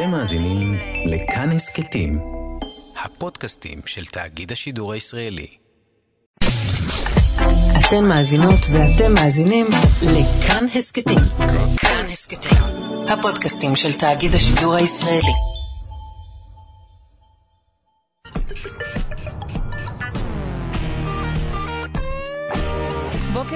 אתם מאזינים לכאן הסכתים, הפודקאסטים של תאגיד השידור הישראלי. אתן מאזינות ואתם מאזינים לכאן הסכתים. כאן הסכתים, הפודקאסטים של תאגיד השידור הישראלי.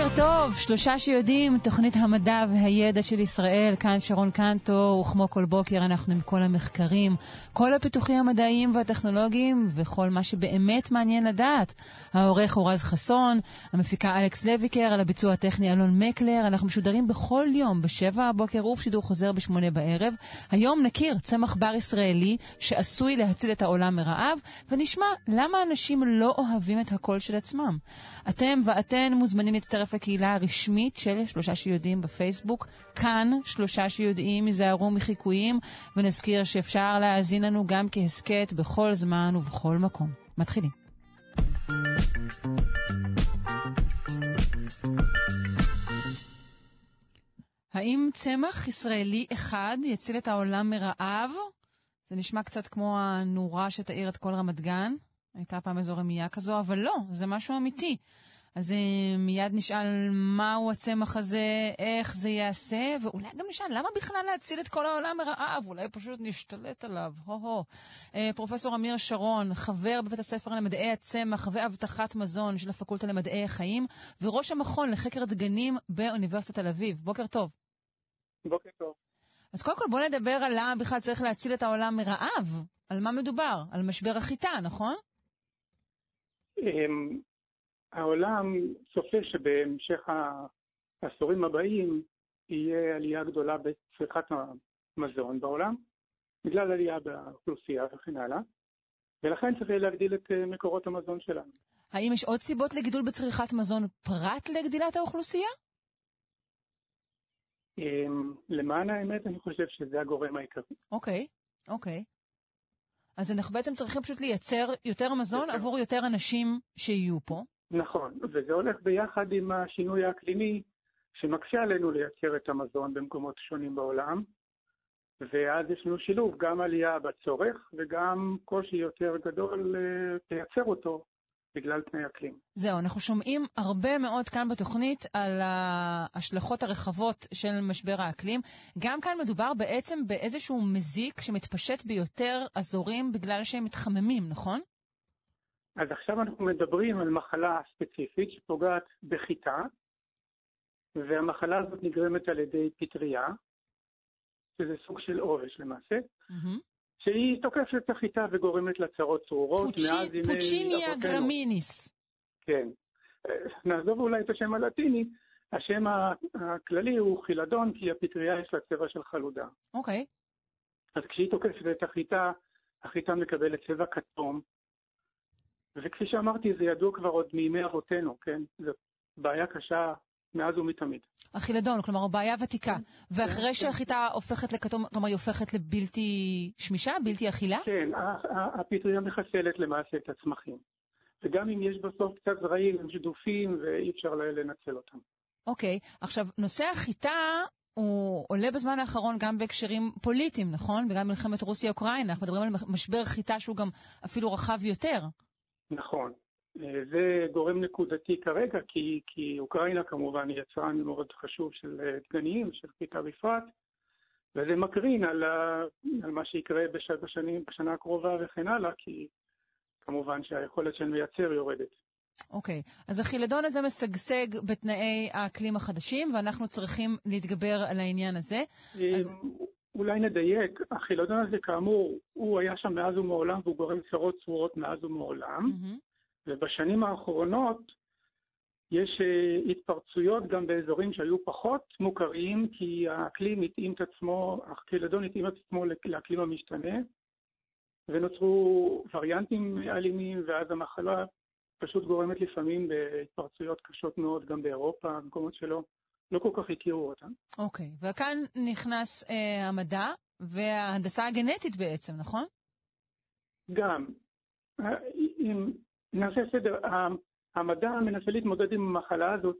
בוקר טוב, שלושה שיודעים, תוכנית המדע והידע של ישראל, כאן שרון קנטו, וכמו כל בוקר אנחנו עם כל המחקרים, כל הפיתוחים המדעיים והטכנולוגיים, וכל מה שבאמת מעניין לדעת. העורך הוא רז חסון, המפיקה אלכס לויקר, על הביצוע הטכני אלון מקלר, אנחנו משודרים בכל יום, בשבע הבוקר ובשידור חוזר בשמונה בערב. היום נכיר צמח בר ישראלי שעשוי להציל את העולם מרעב, ונשמע למה אנשים לא אוהבים את הקול של עצמם. אתם ואתן מוזמנים להצטרף לקהילה הרשמית של שלושה שיודעים בפייסבוק. כאן שלושה שיודעים, ייזהרו מחיקויים, ונזכיר שאפשר להאזין לנו גם כהסכת בכל זמן ובכל מקום. מתחילים. האם צמח ישראלי אחד יציל את העולם מרעב? זה נשמע קצת כמו הנורה שתאיר את כל רמת גן. הייתה פעם איזו רמייה כזו, אבל לא, זה משהו אמיתי. אז אה, מיד נשאל מהו הצמח הזה, איך זה ייעשה, ואולי גם נשאל למה בכלל להציל את כל העולם מרעב, אולי פשוט נשתלט עליו, הו-הו. אה, פרופסור אמיר שרון, חבר בבית הספר למדעי הצמח ואבטחת מזון של הפקולטה למדעי החיים, וראש המכון לחקר דגנים באוניברסיטת תל אביב. בוקר טוב. בוקר טוב. אז קודם כל בוא נדבר על למה בכלל צריך להציל את העולם מרעב. על מה מדובר? על משבר החיטה, נכון? העולם צופה שבהמשך העשורים הבאים יהיה עלייה גדולה בצריכת המזון בעולם, בגלל עלייה באוכלוסייה וכן הלאה, ולכן צריך להגדיל את אה, מקורות המזון שלנו. האם יש עוד סיבות לגידול בצריכת מזון פרט לגדילת האוכלוסייה? אמ, למען האמת, אני חושב שזה הגורם העיקרי. אוקיי, אוקיי. אז אנחנו בעצם צריכים פשוט לייצר יותר מזון יותר. עבור יותר אנשים שיהיו פה. נכון, וזה הולך ביחד עם השינוי האקלימי שמקשה עלינו לייצר את המזון במקומות שונים בעולם, ואז יש לנו שילוב, גם עלייה בצורך וגם קושי יותר גדול אה, לייצר אותו בגלל תנאי אקלים. זהו, אנחנו שומעים הרבה מאוד כאן בתוכנית על ההשלכות הרחבות של משבר האקלים. גם כאן מדובר בעצם באיזשהו מזיק שמתפשט ביותר אזורים בגלל שהם מתחממים, נכון? אז עכשיו אנחנו מדברים על מחלה ספציפית שפוגעת בחיטה, והמחלה הזאת נגרמת על ידי פטריה, שזה סוג של עובש למעשה, mm-hmm. שהיא תוקפת את החיטה וגורמת לה צרות צרורות פוצ'י, מאז ימי פוצ'יניה גרמיניס. כן. נעזוב אולי את השם הלטיני, השם הכללי הוא חילדון, כי הפטריה יש לה צבע של חלודה. אוקיי. Okay. אז כשהיא תוקפת את החיטה, החיטה מקבלת צבע כתום, וכפי שאמרתי, זה ידוע כבר עוד מימי אבותינו, כן? זו בעיה קשה מאז ומתמיד. החילדון, כלומר, בעיה ותיקה. ואחרי שהחיטה הופכת לכתום, כלומר, היא הופכת לבלתי שמישה, בלתי אכילה? כן, הפטריה מחסלת למעשה את הצמחים. וגם אם יש בסוף קצת זרעים, הם שדופים ואי אפשר לנצל אותם. אוקיי, עכשיו, נושא החיטה הוא עולה בזמן האחרון גם בהקשרים פוליטיים, נכון? בגלל מלחמת רוסיה-אוקראינה. אנחנו מדברים על משבר חיטה שהוא גם אפילו רחב יותר. נכון. אה, זה גורם נקודתי כרגע, כי, כי אוקראינה כמובן היא יצרן מאוד חשוב של אה, דגניים, של חיטה בפרט, וזה מקרין על, ה, על מה שיקרה בש, בשנים, בשנה הקרובה וכן הלאה, כי כמובן שהיכולת של מייצר יורדת. אוקיי, okay. אז החילדון הזה משגשג בתנאי האקלים החדשים, ואנחנו צריכים להתגבר על העניין הזה. אה, אז... אולי נדייק, החילדון הזה כאמור, הוא היה שם מאז ומעולם והוא גורם צרות צרורות מאז ומעולם, mm-hmm. ובשנים האחרונות יש uh, התפרצויות גם באזורים שהיו פחות מוכרים, כי האקלים התאים את עצמו, החילדון התאים את עצמו לאקלים המשתנה, ונוצרו וריאנטים אלימים, ואז המחלה פשוט גורמת לפעמים בהתפרצויות קשות מאוד גם באירופה, במקומות שלא. לא כל כך הכירו אותם. אוקיי, okay. וכאן נכנס אה, המדע וההנדסה הגנטית בעצם, נכון? גם. אה, אם נעשה סדר, המדע מנסה להתמודד עם המחלה הזאת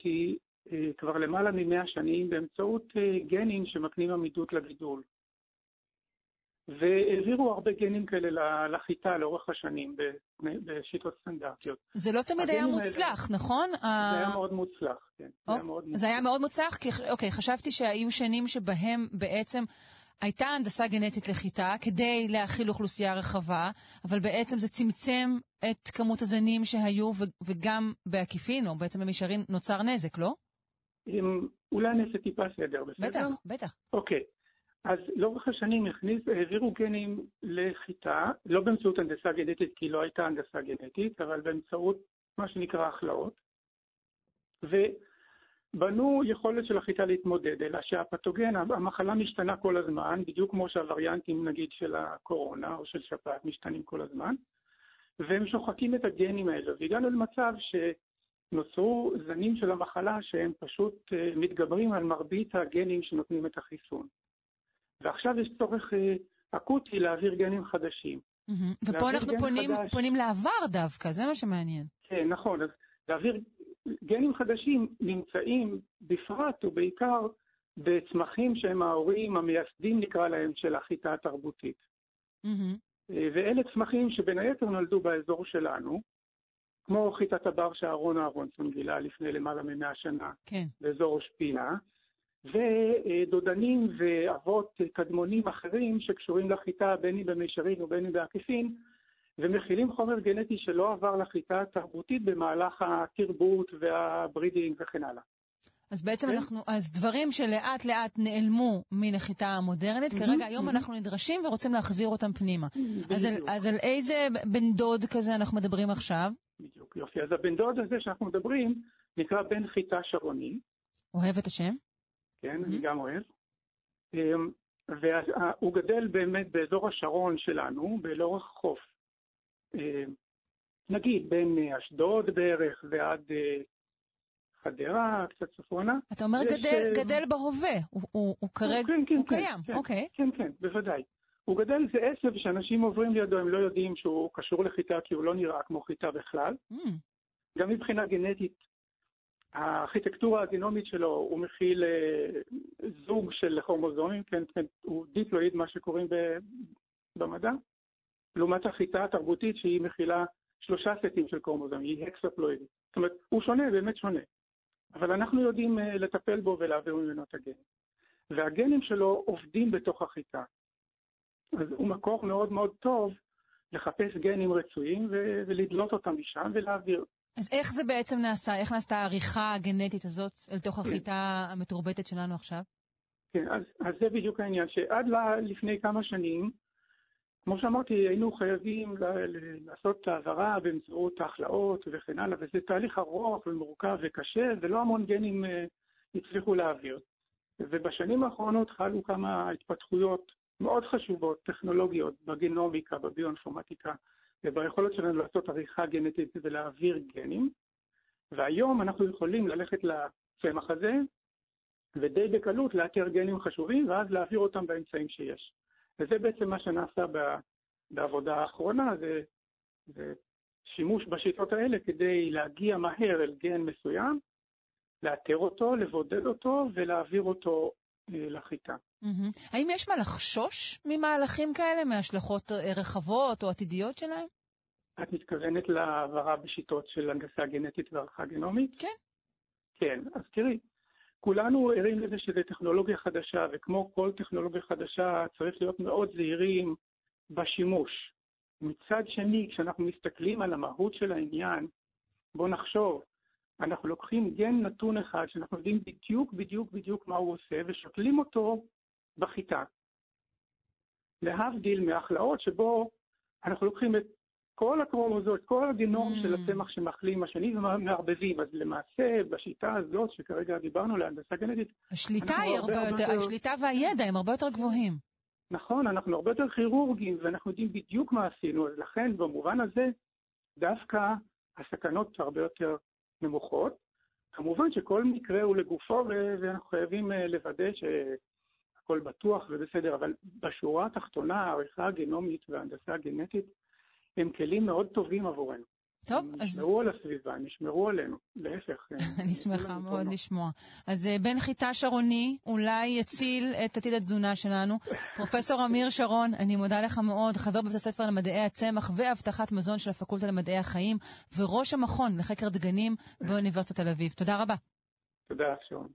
אה, כבר למעלה ממאה שנים באמצעות אה, גנים שמקנים עמידות לגידול. והעבירו הרבה גנים כאלה לחיטה לאורך השנים בשיטות סטנדרטיות. זה לא תמיד היה מוצלח, האלה, נכון? זה היה מאוד מוצלח, כן. או, זה, היה מאוד מוצלח. זה היה מאוד מוצלח? כי, אוקיי, חשבתי שהיו שנים שבהם בעצם הייתה הנדסה גנטית לחיטה כדי להכיל אוכלוסייה רחבה, אבל בעצם זה צמצם את כמות הזנים שהיו, וגם בעקיפין, או בעצם במישרין, נוצר נזק, לא? אולי נעשה טיפה סדר, בסדר? בטח, בטח. אוקיי. אז לאורך השנים הכניס, העבירו גנים לחיטה, לא באמצעות הנדסה גנטית, כי לא הייתה הנדסה גנטית, אבל באמצעות מה שנקרא הכלאות. ובנו יכולת של החיטה להתמודד, אלא שהפתוגן, המחלה משתנה כל הזמן, בדיוק כמו שהווריאנטים נגיד של הקורונה או של שפעת משתנים כל הזמן, והם שוחקים את הגנים האלה, והגענו למצב שנוצרו זנים של המחלה שהם פשוט אה, מתגברים על מרבית הגנים שנותנים את החיסון. ועכשיו יש צורך אה, אקוטי להעביר גנים חדשים. Mm-hmm. ופה אנחנו פונים, חדש... פונים לעבר דווקא, זה מה שמעניין. כן, נכון. אז להעביר גנים חדשים נמצאים בפרט ובעיקר בצמחים שהם ההורים המייסדים, נקרא להם, של החיטה התרבותית. Mm-hmm. ואלה צמחים שבין היתר נולדו באזור שלנו, כמו חיטת הבר שאהרון אהרונסון גילה לפני למעלה ממאה שנה, כן. באזור ראש פינה, ודודנים ואבות קדמונים אחרים שקשורים לחיטה, בין אם במישרין ובין אם בעקיפין, ומכילים חומר גנטי שלא עבר לחיטה התרבותית במהלך התרבות והברידינג וכן הלאה. אז בעצם כן? אנחנו, אז דברים שלאט לאט נעלמו מנחיתה המודרנית, mm-hmm, כרגע היום mm-hmm. אנחנו נדרשים ורוצים להחזיר אותם פנימה. אז על, אז על איזה בן דוד כזה אנחנו מדברים עכשיו? בדיוק, יופי. אז הבן דוד הזה שאנחנו מדברים נקרא בן חיטה שרוני. אוהב את השם? כן, mm-hmm. אני גם אוהב. אמ, והוא גדל באמת באזור השרון שלנו, לאורך החוף. אמ, נגיד בין אשדוד בערך ועד אה, חדרה, קצת צפונה. אתה אומר גדל, ש... אה, גדל בהווה, הוא, הוא, הוא כרגע, כן, כן, הוא כן, קיים, כן, אוקיי. כן, כן, בוודאי. הוא גדל, זה עשב שאנשים עוברים לידו, הם לא יודעים שהוא קשור לחיטה כי הוא לא נראה כמו חיטה בכלל. Mm. גם מבחינה גנטית הארכיטקטורה הגנומית שלו, הוא מכיל אה, זוג של כרומוזומים, כן, כן, הוא דיפלואיד, מה שקוראים במדע, לעומת החיטה התרבותית שהיא מכילה שלושה סטים של כרומוזומים, היא הקספלואידית. זאת אומרת, הוא שונה, באמת שונה. אבל אנחנו יודעים אה, לטפל בו ולהעביר ממנו את הגנים. והגנים שלו עובדים בתוך החיטה. אז הוא מקור מאוד מאוד טוב לחפש גנים רצויים ולדלות אותם משם ולהעביר. אז איך זה בעצם נעשה? איך נעשתה העריכה הגנטית הזאת אל תוך. החיטה המתורבתת שלנו עכשיו? כן, אז, אז זה בדיוק העניין, שעד לפני כמה שנים, כמו שאמרתי, היינו חייבים לעשות את העברה באמצעות ההכלאות וכן הלאה, וזה תהליך ארוך ומורכב וקשה, ולא המון גנים אה, הצליחו להעביר. ובשנים האחרונות חלו כמה התפתחויות מאוד חשובות, טכנולוגיות, בגנומיקה, בביואינפורמטיקה, וביכולת שלנו לעשות עריכה גנטית ולהעביר גנים. והיום אנחנו יכולים ללכת לצמח הזה, ודי בקלות לאתר גנים חשובים, ואז להעביר אותם באמצעים שיש. וזה בעצם מה שנעשה בעבודה האחרונה, זה, זה שימוש בשיטות האלה כדי להגיע מהר אל גן מסוים, לאתר אותו, לבודד אותו ולהעביר אותו לחיטה. Mm-hmm. האם יש מה לחשוש ממהלכים כאלה, מהשלכות אה, רחבות או עתידיות שלהם? את מתכוונת להעברה בשיטות של הנדסה גנטית והערכה גנומית? כן. כן, אז תראי, כולנו ערים לזה שזו טכנולוגיה חדשה, וכמו כל טכנולוגיה חדשה צריך להיות מאוד זהירים בשימוש. מצד שני, כשאנחנו מסתכלים על המהות של העניין, בואו נחשוב, אנחנו לוקחים גן נתון אחד שאנחנו יודעים בדיוק בדיוק בדיוק מה הוא עושה, ושותלים אותו בחיטה. להבדיל מהכלאות שבו אנחנו לוקחים את כל הקרומוזות, כל הגנום mm. של הצמח שמחלים השני ומערבבים. אז למעשה, בשיטה הזאת שכרגע דיברנו עליה, הנדסה גנטית, השליטה היא הרבה יותר, יותר, השליטה והידע הם הרבה יותר גבוהים. נכון, אנחנו הרבה יותר כירורגים, ואנחנו יודעים בדיוק מה עשינו, אז לכן במובן הזה, דווקא הסכנות הרבה יותר נמוכות. כמובן שכל מקרה הוא לגופו, ואנחנו חייבים אה, לוודא שהכל בטוח ובסדר, אבל בשורה התחתונה, העריכה הגנומית וההנדסה הגנטית הם כלים מאוד טובים עבורנו. טוב, הם אז... ישמרו על הסביבה, הם ישמרו עלינו, להפך. אני שמחה מאוד לשמוע. אז אה, בן חיטה שרוני אולי יציל את עתיד התזונה שלנו. פרופסור אמיר שרון, אני מודה לך מאוד, חבר בבית הספר למדעי הצמח והבטחת מזון של הפקולטה למדעי החיים, וראש המכון לחקר דגנים באוניברסיטת תל אביב. תודה רבה. תודה, שרון.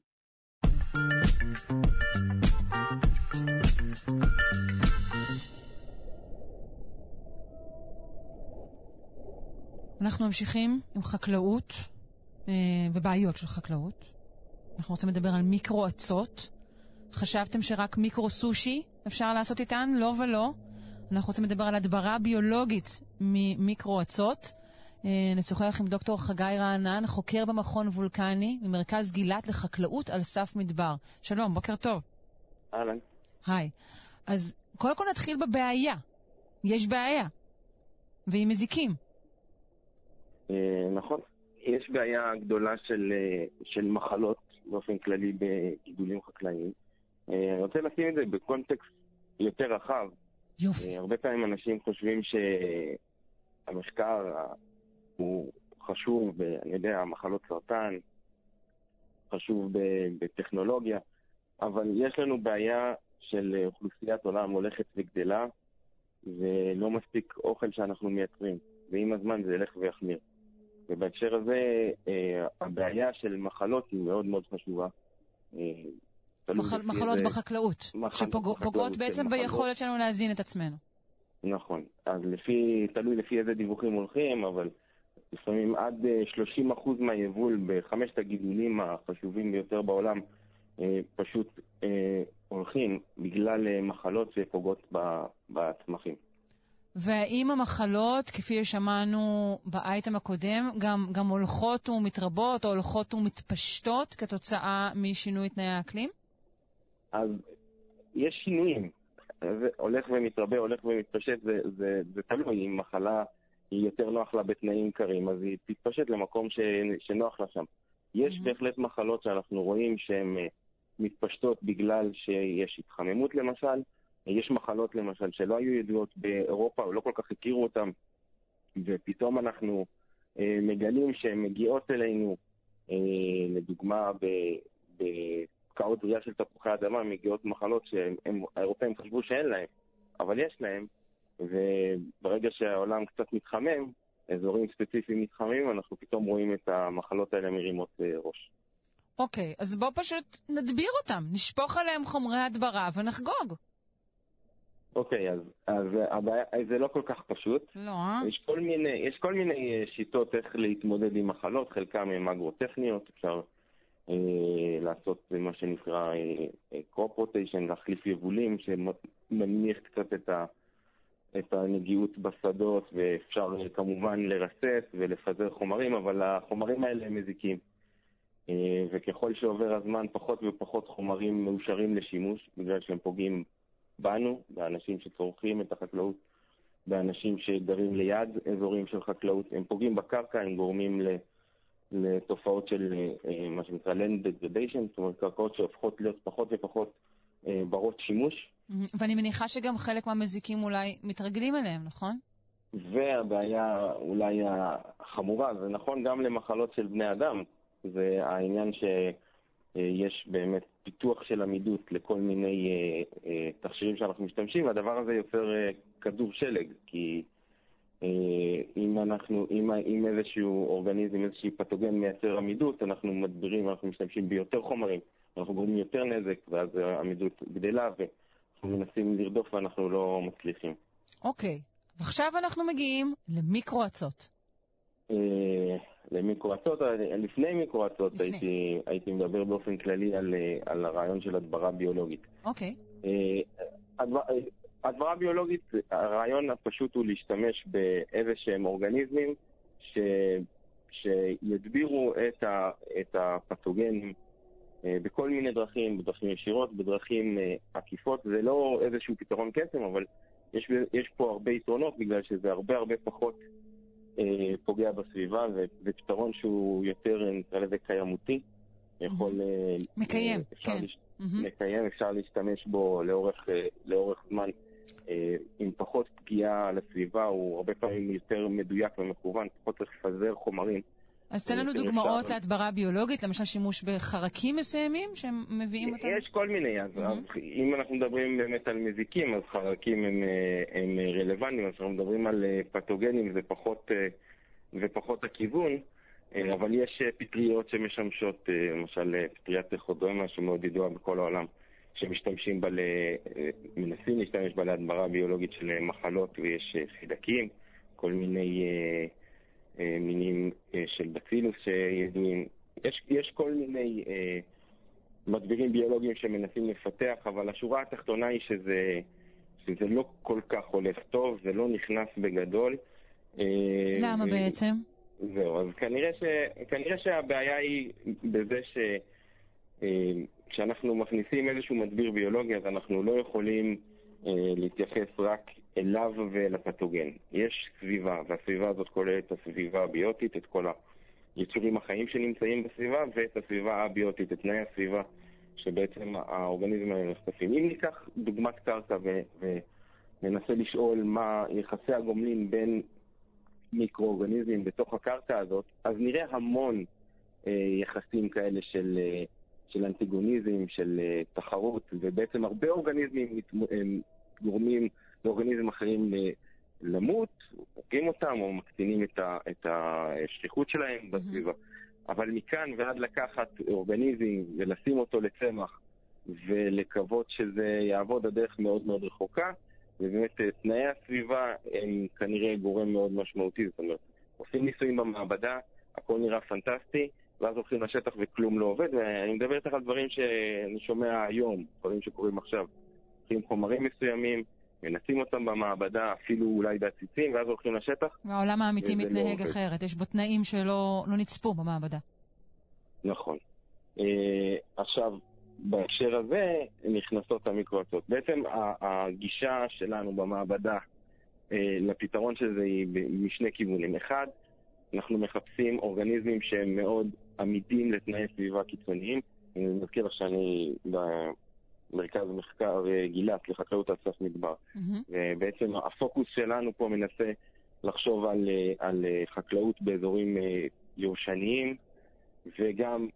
אנחנו ממשיכים עם חקלאות אה, ובעיות של חקלאות. אנחנו רוצים לדבר על מיקרו-אצות. חשבתם שרק מיקרו-סושי אפשר לעשות איתן? לא ולא. אנחנו רוצים לדבר על הדברה ביולוגית ממיקרו-אצות. אה, נשוחח עם דוקטור חגי רענן, חוקר במכון וולקני, ממרכז גילת לחקלאות על סף מדבר. שלום, בוקר טוב. אהלן. היי. אז קודם כל נתחיל בבעיה. יש בעיה. והיא מזיקים. אה, נכון. יש בעיה גדולה של, אה, של מחלות באופן כללי בגידולים חקלאיים. אה, אני רוצה לשים את זה בקונטקסט יותר רחב. יופי. הרבה פעמים אנשים חושבים שהמחקר הוא חשוב, אני יודע, מחלות סרטן, חשוב בטכנולוגיה, אבל יש לנו בעיה של אוכלוסיית עולם הולכת וגדלה, ולא מספיק אוכל שאנחנו מייצרים, ועם הזמן זה ילך ויחמיר. ובהקשר הזה, אה, הבעיה של מחלות היא מאוד מאוד חשובה. אה, מחל, מחלות. בחקלאות, מחל... שפוגעות בעצם מחלות. ביכולת שלנו להזין את עצמנו. נכון. אז לפי, תלוי לפי איזה דיווחים הולכים, אבל לפעמים עד 30% אה, מהיבול בחמשת הגידולים החשובים ביותר בעולם פשוט הולכים בגלל מחלות שפוגעות בצמחים. והאם המחלות, כפי ששמענו באייטם הקודם, גם, גם הולכות ומתרבות או הולכות ומתפשטות כתוצאה משינוי תנאי האקלים? אז יש שינויים. זה הולך ומתרבה, הולך ומתפשט, זה, זה, זה תלוי. אם מחלה היא יותר נוח לה בתנאים קרים, אז היא תתפשט למקום ש, שנוח לה שם. יש mm-hmm. בהחלט מחלות שאנחנו רואים שהן אה, מתפשטות בגלל שיש התחממות למשל, יש מחלות למשל שלא היו ידועות באירופה או לא כל כך הכירו אותן, ופתאום אנחנו אה, מגלים שהן מגיעות אלינו, אה, לדוגמה בקעות בריאה של תפוחי אדמה, מגיעות מחלות שהאירופאים חשבו שאין להם, אבל יש להם, וברגע שהעולם קצת מתחמם, אזורים ספציפיים מתחממים, אנחנו פתאום רואים את המחלות האלה מרימות אה, ראש. אוקיי, okay, אז בואו פשוט נדביר אותם, נשפוך עליהם חומרי הדברה ונחגוג. אוקיי, אז, אז הבעיה, זה לא כל כך פשוט. לא, אה? יש כל מיני, יש כל מיני אה, שיטות איך להתמודד עם מחלות, חלקם הן אגרוטכניות, אפשר אה, לעשות מה שנקרא קרופ אה, רוטיישן, להחליף יבולים, שמנמיך קצת את, ה, את הנגיעות בשדות, ואפשר אה, כמובן לרסס ולפזר חומרים, אבל החומרים האלה הם מזיקים. אה, וככל שעובר הזמן פחות ופחות חומרים מאושרים לשימוש, בגלל שהם פוגעים בנו, באנשים שצורכים את החקלאות, באנשים שגרים ליד אזורים של חקלאות. הם פוגעים בקרקע, הם גורמים לתופעות של אה, מה שנקרא land degradation, זאת אומרת קרקעות שהופכות להיות פחות ופחות אה, ברות שימוש. ואני מניחה שגם חלק מהמזיקים אולי מתרגלים אליהם, נכון? והבעיה אולי החמורה, זה נכון גם למחלות של בני אדם, זה העניין ש... אה, יש באמת פיתוח של עמידות לכל מיני אה, אה, תכשירים שאנחנו משתמשים, והדבר הזה יוצר כדור שלג, כי אם אנחנו, אם, אם איזשהו אורגניזם, איזשהו פתוגן מייצר עמידות, אנחנו מדבירים, אנחנו משתמשים ביותר חומרים, אנחנו גורמים יותר נזק, ואז העמידות גדלה, ואנחנו מנסים לרדוף ואנחנו לא מצליחים. אוקיי, okay. ועכשיו אנחנו מגיעים למיקרו-אצות. אה, למיקרו-אצות, לפני מיקרו-אצות הייתי, הייתי מדבר באופן כללי על, על הרעיון של הדברה ביולוגית. אוקיי. אה, הדברה ביולוגית, הרעיון הפשוט הוא להשתמש באיזה שהם אורגניזמים ש, שידבירו את, ה, את הפתוגנים אה, בכל מיני דרכים, בדרכים ישירות, בדרכים עקיפות. זה לא איזשהו פתרון קסם, אבל יש, יש פה הרבה יתרונות בגלל שזה הרבה הרבה פחות אה, פוגע בסביבה, ופתרון שהוא יותר, נקרא לזה, קיימותי. יכול... מקיים, כן. מקיים, אפשר להשתמש בו לאורך, לאורך זמן עם פחות פגיעה לסביבה, הוא הרבה פעמים יותר מדויק ומכוון, פחות צריך לפזר חומרים. אז תן לנו דוגמאות. להדברה ביולוגית, למשל שימוש בחרקים מסוימים שהם מביאים אותם? יש כל מיני, אז, mm-hmm. אז אם אנחנו מדברים באמת על מזיקים, אז חרקים הם, הם רלוונטיים, אז אנחנו מדברים על פתוגנים, זה פחות, זה פחות הכיוון. אבל יש פטריות שמשמשות, למשל פטריית חודרמה שמאוד ידועה בכל העולם, שמשתמשים בה, מנסים להשתמש בה להדברה ביולוגית של מחלות ויש חידקים, כל מיני מינים של בצילוס שידועים. יש, יש כל מיני מדבירים ביולוגיים שמנסים לפתח, אבל השורה התחתונה היא שזה, שזה לא כל כך הולך טוב, זה לא נכנס בגדול. למה ו... בעצם? זהו, אז כנראה, ש... כנראה שהבעיה היא בזה ש... כשאנחנו מכניסים איזשהו מדביר ביולוגי, אז אנחנו לא יכולים אה, להתייחס רק אליו ולפתוגן. יש סביבה, והסביבה הזאת כוללת את הסביבה הביוטית, את כל היצורים החיים שנמצאים בסביבה, ואת הסביבה הביוטית, את תנאי הסביבה שבעצם האורגניזמים האלה נחשפים. אם ניקח דוגמת קרקע וננסה לשאול מה יחסי הגומלין בין מיקרואורגניזמים בתוך הקרקע הזאת, אז נראה המון אה, יחסים כאלה של, אה, של אנטיגוניזם, של אה, תחרות, ובעצם הרבה אורגניזמים הם גורמים לאורגניזמים אחרים אה, למות, הורגים אותם או מקטינים את, ה, את השכיחות שלהם mm-hmm. בסביבה. אבל מכאן ועד לקחת אורגניזם ולשים אותו לצמח ולקוות שזה יעבוד, הדרך מאוד מאוד רחוקה. ובאמת אה, תנאי הסביבה הם כנראה גורם מאוד משמעותי, זאת אומרת, עושים ניסויים במעבדה, הכל נראה פנטסטי, ואז הולכים לשטח וכלום לא עובד, ואני מדבר איתך על דברים שאני שומע היום, דברים שקורים עכשיו. לוקחים חומרים מסוימים, מנסים אותם במעבדה, אפילו אולי בעציצים, ואז הולכים לשטח. העולם האמיתי מתנהג לא אחרת, יש בו תנאים שלא לא נצפו במעבדה. נכון. Uh, עכשיו, בהקשר הזה נכנסות המיקרואצות. בעצם הגישה שלנו במעבדה אה, לפתרון של זה היא משני כיוונים. אחד, אנחנו מחפשים אורגניזמים שהם מאוד עמידים לתנאי סביבה קיצוניים. אני מזכיר לך שאני במרכז מחקר אה, גילת לחקלאות על סף מדבר. Mm-hmm. ובעצם הפוקוס שלנו פה מנסה לחשוב על, אה, על חקלאות באזורים יושניים וגם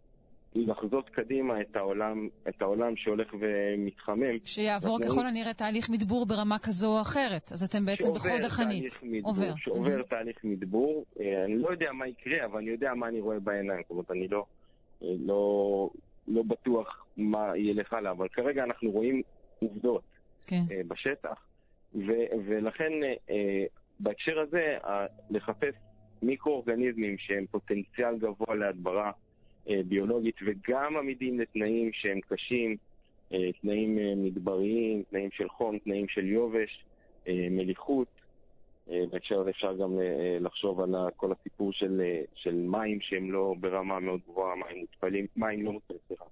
לחזות קדימה את העולם, את העולם שהולך ומתחמם. שיעבור ככל אני... הנראה תהליך מדבור ברמה כזו או אחרת, אז אתם בעצם בחוד החנית. מדבור, עובר. שעובר mm-hmm. תהליך מדבור. אה, אני לא יודע מה יקרה, אבל אני יודע מה אני רואה בעיניים. זאת אומרת, אני לא, אה, לא, לא בטוח מה ילך הלאה, אבל כרגע אנחנו רואים עובדות כן. אה, בשטח, ו, ולכן בהקשר הזה, לחפש מיקרואורגניזמים שהם פוטנציאל גבוה להדברה אה, ביולוגית וגם עמידים לתנאים שהם קשים, אה, תנאים אה, מדבריים, תנאים של חום, תנאים של יובש, מליחות. בהקשר הזה אפשר גם לחשוב על כל הסיפור של, של מים שהם לא ברמה מאוד גבוהה, מים מותפלים, מים לא מותפלים, סליחה.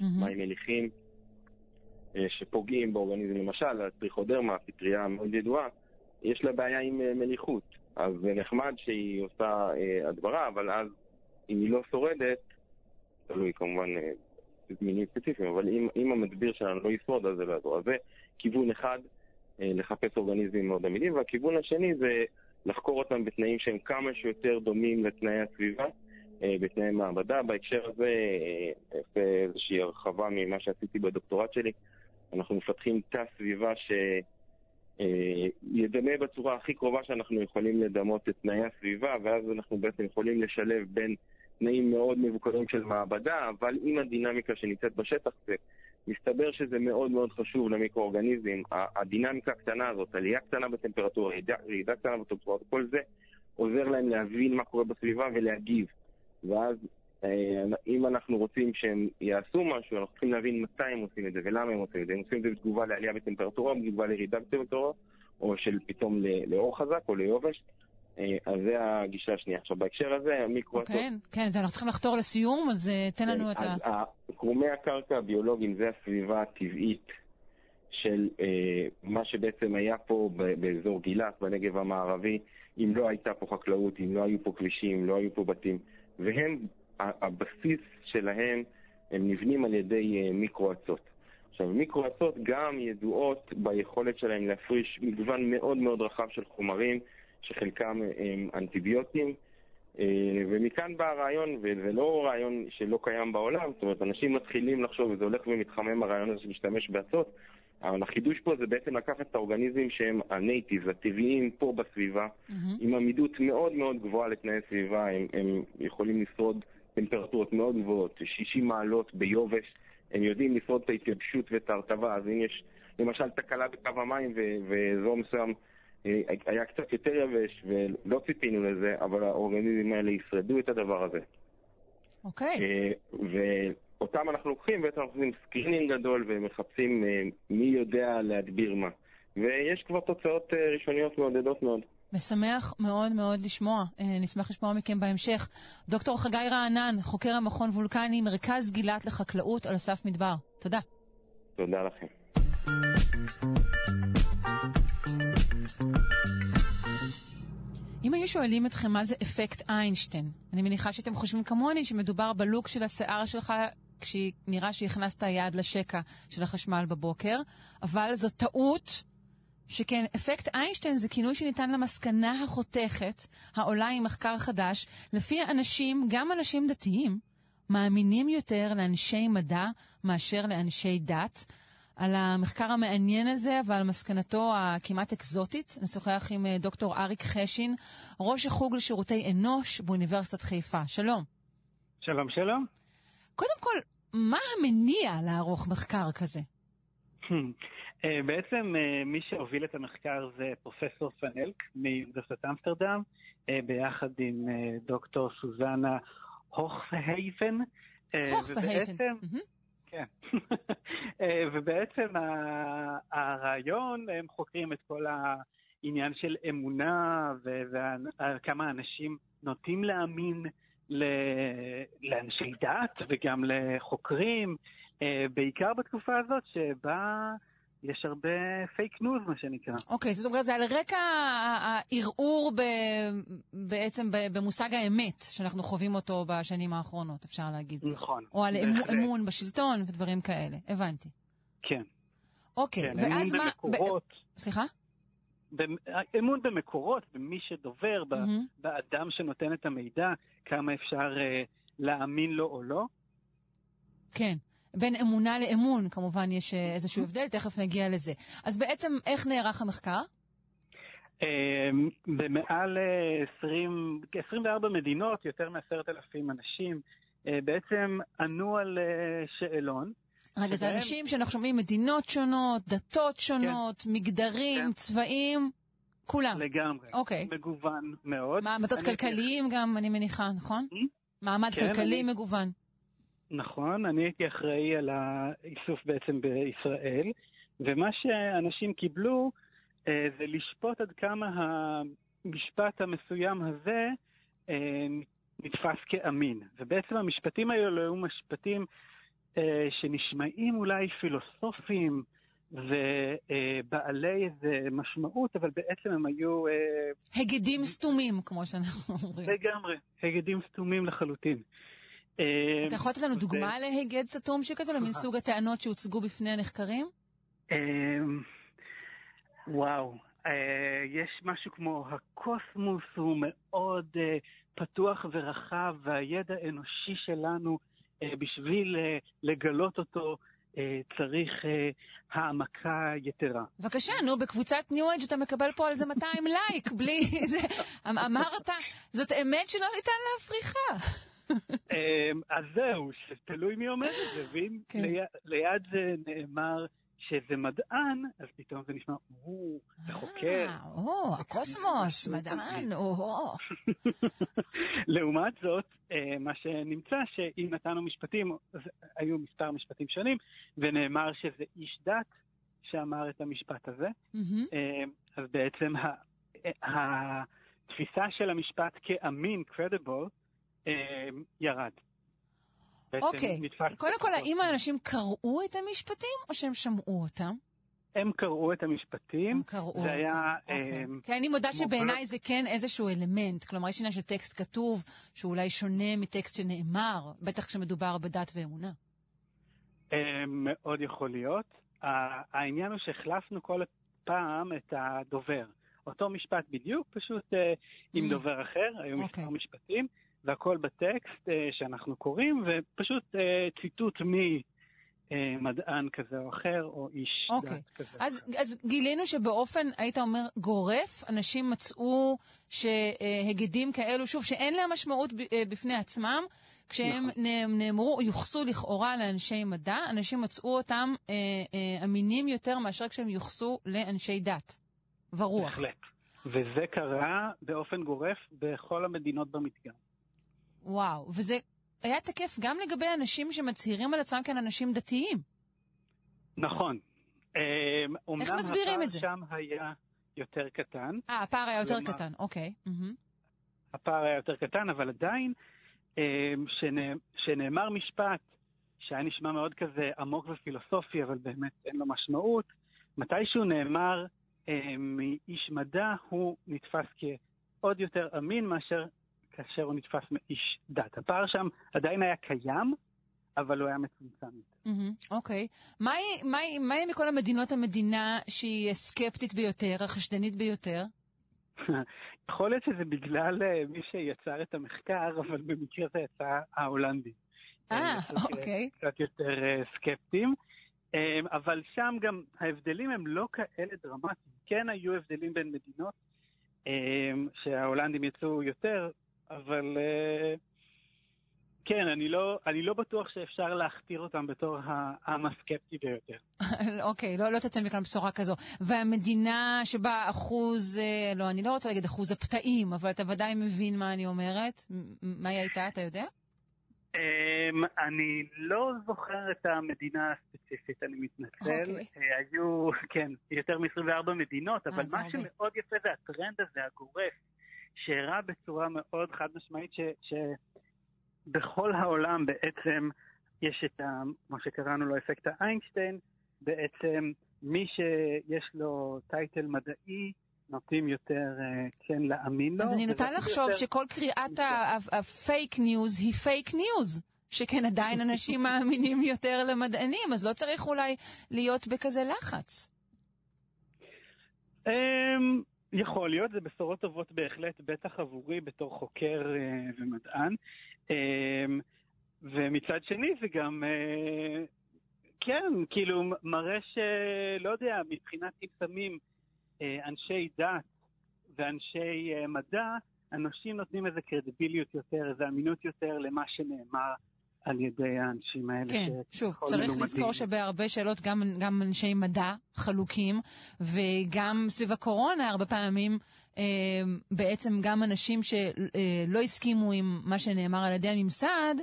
מים מליחים, שפוגעים באורגניזם, למשל, הטריכודרמה, הפטריה המאוד ידועה, יש לה בעיה עם מליחות. אז זה נחמד שהיא עושה הדברה, אבל אז אם היא לא שורדת, תלוי כמובן אה, מינים ספציפיים, אבל אם, אם המדביר שלנו לא ישרוד, אז זה לא יעזור. אז זה כיוון אחד, אה, לחפש אורגניזמים מאוד עמידים, והכיוון השני זה לחקור אותם בתנאים שהם כמה שיותר דומים לתנאי הסביבה, אה, בתנאי מעבדה. בהקשר הזה, אעשה איזושהי הרחבה ממה שעשיתי בדוקטורט שלי. אנחנו מפתחים תא סביבה ש... ידמה בצורה הכי קרובה שאנחנו יכולים לדמות את תנאי הסביבה, ואז אנחנו בעצם יכולים לשלב בין תנאים מאוד מבוקרים של מעבדה, אבל עם הדינמיקה שנמצאת בשטח, זה מסתבר שזה מאוד מאוד חשוב למיקרואורגניזם. הדינמיקה הקטנה הזאת, עלייה קטנה בטמפרטורה, ירידה קטנה בטמפרטורה, כל זה עוזר להם להבין מה קורה בסביבה ולהגיב. ואז אה, אם אנחנו רוצים שהם יעשו משהו, אנחנו צריכים להבין מתי הם עושים את זה ולמה הם עושים את זה. הם עושים את זה בתגובה לעלייה בטמפרטורה, בתגובה לירידה בטמפרטורה, או של פתאום לאור חזק או ליובש. אה, אז זה הגישה השנייה. עכשיו, בהקשר הזה, המיקרואטות... כן, כן, אז אנחנו צריכים לחתור לסיום, אז אה, תן לנו כן, את ה... קרומי הקרקע הביולוגיים זה הסביבה הטבעית של אה, מה שבעצם היה פה באזור גילת, בנגב המערבי, אם לא הייתה פה חקלאות, אם לא היו פה כבישים, אם לא היו פה בתים. והם, הבסיס שלהם, הם נבנים על ידי מיקרואצות. עכשיו, מיקרואצות גם ידועות ביכולת שלהם להפריש מגוון מאוד מאוד רחב של חומרים, שחלקם הם אנטיביוטיים, אה, ומכאן בא הרעיון, וזה לא רעיון שלא קיים בעולם, זאת אומרת, אנשים מתחילים לחשוב, וזה הולך ומתחמם הרעיון הזה של להשתמש באצות, אבל החידוש פה זה בעצם לקחת את האורגניזמים שהם הנייטיב, הטבעיים פה בסביבה, mm-hmm. עם עמידות מאוד מאוד גבוהה לתנאי סביבה, הם, הם יכולים לשרוד טמפרטורות מאוד גבוהות, 60 מעלות ביובש, הם יודעים לשרוד את ההתייבשות ואת ההרטבה, אז אם יש למשל תקלה בקו המים ואזור מסוים אה, היה קצת יותר יבש ולא ציפינו לזה, אבל האורגניזמים האלה ישרדו את הדבר הזה. אוקיי. Okay. אה, ואותם אנחנו לוקחים, בעצם אנחנו עושים screening גדול ומחפשים אה, מי יודע להדביר מה. ויש כבר תוצאות ראשוניות מעודדות מאוד. משמח מאוד מאוד לשמוע. נשמח לשמוע מכם בהמשך. דוקטור חגי רענן, חוקר המכון וולקני, מרכז גילת לחקלאות על אסף מדבר. תודה. תודה לכם. אם היו שואלים אתכם מה זה אפקט איינשטיין, אני מניחה שאתם חושבים כמוני שמדובר בלוק של השיער שלך כשנראה שהכנסת יד לשקע של החשמל בבוקר, אבל זו טעות שכן, אפקט איינשטיין זה כינוי שניתן למסקנה החותכת, העולה עם מחקר חדש, לפי אנשים, גם אנשים דתיים, מאמינים יותר לאנשי מדע מאשר לאנשי דת. על המחקר המעניין הזה ועל מסקנתו הכמעט אקזוטית. נשוחח עם אה, דוקטור אריק חשין, ראש החוג לשירותי אנוש באוניברסיטת חיפה. שלום. שלום, שלום. קודם כל, מה המניע לערוך מחקר כזה? אה, בעצם אה, מי שהוביל את המחקר זה פרופסור פאנלק מאוניברסיטת אמסטרדם, ביחד עם דוקטור סוזנה הוכפהייפן. הוכפהייפן. כן. אה, ובעצם הרעיון, הם חוקרים את כל העניין של אמונה וכמה אנשים נוטים להאמין לאנשי דת וגם לחוקרים, אה, בעיקר בתקופה הזאת שבה יש הרבה פייק ניוז, מה שנקרא. אוקיי, okay, זאת אומרת, זה על רקע הערעור ב... בעצם במושג האמת, שאנחנו חווים אותו בשנים האחרונות, אפשר להגיד. נכון. או על בהחלט. אמון בשלטון ודברים כאלה, הבנתי. כן. אוקיי, כן, ואז מה... במקורות. ב... סליחה? אמון במקורות, במי שדובר, mm-hmm. באדם שנותן את המידע, כמה אפשר uh, להאמין לו או לא. כן. בין אמונה לאמון, כמובן יש אה, איזשהו הבדל, תכף נגיע לזה. אז בעצם איך נערך המחקר? אמ, במעל 20, אה, 24 מדינות, יותר מ-10,000 אנשים, בעצם ענו על שאלון. רגע, זה אנשים שאנחנו שומעים מדינות שונות, דתות שונות, כן. מגדרים, כן. צבעים, כולם. לגמרי. אוקיי. מגוון מאוד. מעמדות כלכליים גם, אני מניחה, נכון? מעמד כן, כלכלי אני... מגוון. נכון, אני הייתי אחראי על האיסוף בעצם בישראל, ומה שאנשים קיבלו אה, זה לשפוט עד כמה המשפט המסוים הזה אה, נתפס כאמין. ובעצם המשפטים האלו היו משפטים שנשמעים אולי פילוסופיים ובעלי איזה משמעות, אבל בעצם הם היו... אה, הגדים סתומים, כמו שאנחנו אומרים. לגמרי, הגדים סתומים לחלוטין. אה, אתה יכול לתת לנו דוגמה להיגד סתום שכזה, למין סוג הטענות שהוצגו בפני הנחקרים? אה, וואו, אה, יש משהו כמו הקוסמוס הוא מאוד פתוח ורחב, והידע האנושי שלנו, בשביל לגלות אותו, צריך העמקה יתרה. בבקשה, נו, בקבוצת ניו אייג' אתה מקבל פה על זה 200 לייק, בלי זה. אמ, אמרת, זאת אמת שלא ניתן להפריכה. אמ, אז זהו, שתלוי מי עומד את זה, ואם כן. ליד זה נאמר שזה מדען, אז פתאום זה נשמע, או, זה חוקר. אה, או, הקוסמוס, מדען, או. לעומת זאת, אה, מה שנמצא, שאם נתנו משפטים, היו מספר משפטים שונים, ונאמר שזה איש דת שאמר את המשפט הזה, אה, אז בעצם התפיסה של המשפט כאמין, credible, ירד. אוקיי, קודם כל, האם האנשים קראו את המשפטים או שהם שמעו אותם? הם קראו את המשפטים. הם קראו אותם, היה, אוקיי. Um, כן, אני מודה שבעיניי זה כן איזשהו אלמנט. כלומר, יש עניין של טקסט כתוב, שאולי שונה מטקסט שנאמר, בטח כשמדובר בדת ואמונה. מאוד יכול להיות. העניין הוא שהחלפנו כל פעם את הדובר. אותו משפט בדיוק, פשוט עם mm. דובר אחר, היו okay. מספר אוקיי. משפטים, והכל בטקסט שאנחנו קוראים, ופשוט ציטוט מ... מדען כזה או אחר, או איש okay. אוקיי. דת כזה. אז, אז גילינו שבאופן, היית אומר, גורף, אנשים מצאו שהגדים כאלו, שוב, שאין להם משמעות בפני עצמם, כשהם נכון. נאמרו או יוחסו לכאורה לאנשי מדע, אנשים מצאו אותם אה, אה, אמינים יותר מאשר כשהם יוחסו לאנשי דת ורוח. בהחלט. וזה קרה באופן גורף בכל המדינות במדגם. וואו, וזה היה תקף גם לגבי אנשים שמצהירים על עצמם כאן אנשים דתיים. נכון. אמ, איך מסבירים את זה? שם היה יותר קטן. אה, הפער היה יותר קטן, אוקיי. הפער היה יותר קטן, אבל עדיין, אמ, שנאמר משפט שהיה נשמע מאוד כזה עמוק ופילוסופי, אבל באמת אין לו משמעות, מתישהו נאמר מאיש מדע, הוא נתפס כעוד יותר אמין מאשר כאשר הוא נתפס מאיש דת. הפער שם עדיין היה קיים, אבל הוא היה מצומצם יותר. אוקיי. מה היא מכל המדינות המדינה שהיא סקפטית ביותר, החשדנית ביותר? יכול להיות שזה בגלל אה, מי שיצר את המחקר, אבל במקרה זה יצא ההולנדי. אה, אוקיי. קצת יותר אה, סקפטיים. אה, אבל שם גם ההבדלים הם לא כאלה דרמטיים. כן היו הבדלים בין מדינות, שההולנדים יצאו יותר, אבל כן, אני לא, אני לא בטוח שאפשר להכתיר אותם בתור העם הסקפטי ביותר. אוקיי, לא, לא תצא מכאן בשורה כזו. והמדינה שבה אחוז, אה, לא, אני לא רוצה להגיד אחוז הפתאים, אבל אתה ודאי מבין מה אני אומרת. מה היא הייתה, אתה יודע? Um, אני לא זוכר את המדינה הספציפית, אני מתנצל. Okay. אוקיי. Uh, היו, כן, יותר מ-24 מדינות, אבל מה. שמאוד יפה זה הטרנד הזה, הגורף, שהראה בצורה מאוד חד משמעית ש... ש... בכל העולם בעצם יש את ה, מה שקראנו לו אפקט האיינשטיין, בעצם מי שיש לו title מדעי, נוטים יותר אה, כן להאמין לו. אז אני נוטה לחשוב יותר... שכל קריאת הפייק ניוז היא פייק ניוז. שכן עדיין אנשים מאמינים יותר למדענים, אז לא צריך אולי להיות בכזה לחץ. יכול להיות, זה בשורות טובות בהחלט, בטח עבורי בתור חוקר uh, ומדען. אמ, ומצד שני זה גם, אה, כן, כאילו מראה שלא יודע, מבחינת אם שמים אה, אנשי דת ואנשי אה, מדע, אנשים נותנים איזה קרדיביליות יותר, איזה אמינות יותר למה שנאמר על ידי האנשים האלה. כן, שוב, צריך מלומדים. לזכור שבהרבה שאלות גם, גם אנשי מדע חלוקים, וגם סביב הקורונה הרבה פעמים אה, בעצם גם אנשים שלא הסכימו עם מה שנאמר על ידי הממסד,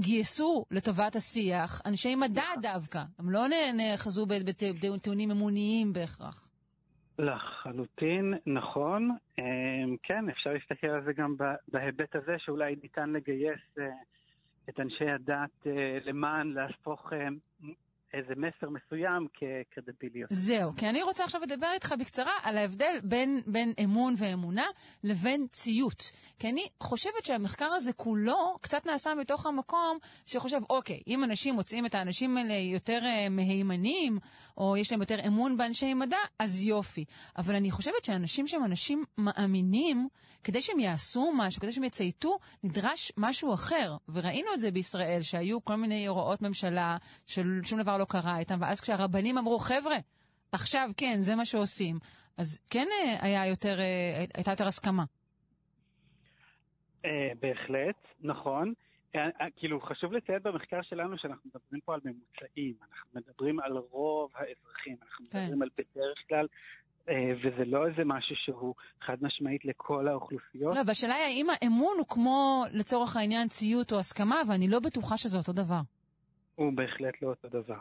גייסו לטובת השיח אנשי מדע דווקא. הם לא נאחזו בטיעונים אמוניים בהכרח. לחלוטין, נכון. אה, כן, אפשר להסתכל על זה גם בהיבט הזה שאולי ניתן לגייס אה, את אנשי הדת אה, למען להפוך אה, איזה מסר מסוים כקרדיביליות. זהו, כי אני רוצה עכשיו לדבר איתך בקצרה על ההבדל בין, בין אמון ואמונה לבין ציות. כי אני חושבת שהמחקר הזה כולו קצת נעשה מתוך המקום שחושב, אוקיי, אם אנשים מוצאים את האנשים האלה יותר uh, מהימנים, או יש להם יותר אמון באנשי מדע, אז יופי. אבל אני חושבת שאנשים שהם אנשים מאמינים, כדי שהם יעשו משהו, כדי שהם יצייתו, נדרש משהו אחר. וראינו את זה בישראל, שהיו כל מיני הוראות ממשלה, ששום דבר לא קרה איתם, ואז כשהרבנים אמרו, חבר'ה, עכשיו כן, זה מה שעושים, אז כן אה, היה יותר, אה, הייתה יותר הסכמה. אה, בהחלט, נכון. כאילו, חשוב לציין במחקר שלנו שאנחנו מדברים פה על ממוצעים, אנחנו מדברים על רוב האזרחים, אנחנו כן. מדברים על בדרך כלל וזה לא איזה משהו שהוא חד משמעית לכל האוכלוסיות. לא, והשאלה היא האם האמון הוא כמו לצורך העניין ציות או הסכמה, ואני לא בטוחה שזה אותו דבר. הוא בהחלט לא אותו דבר.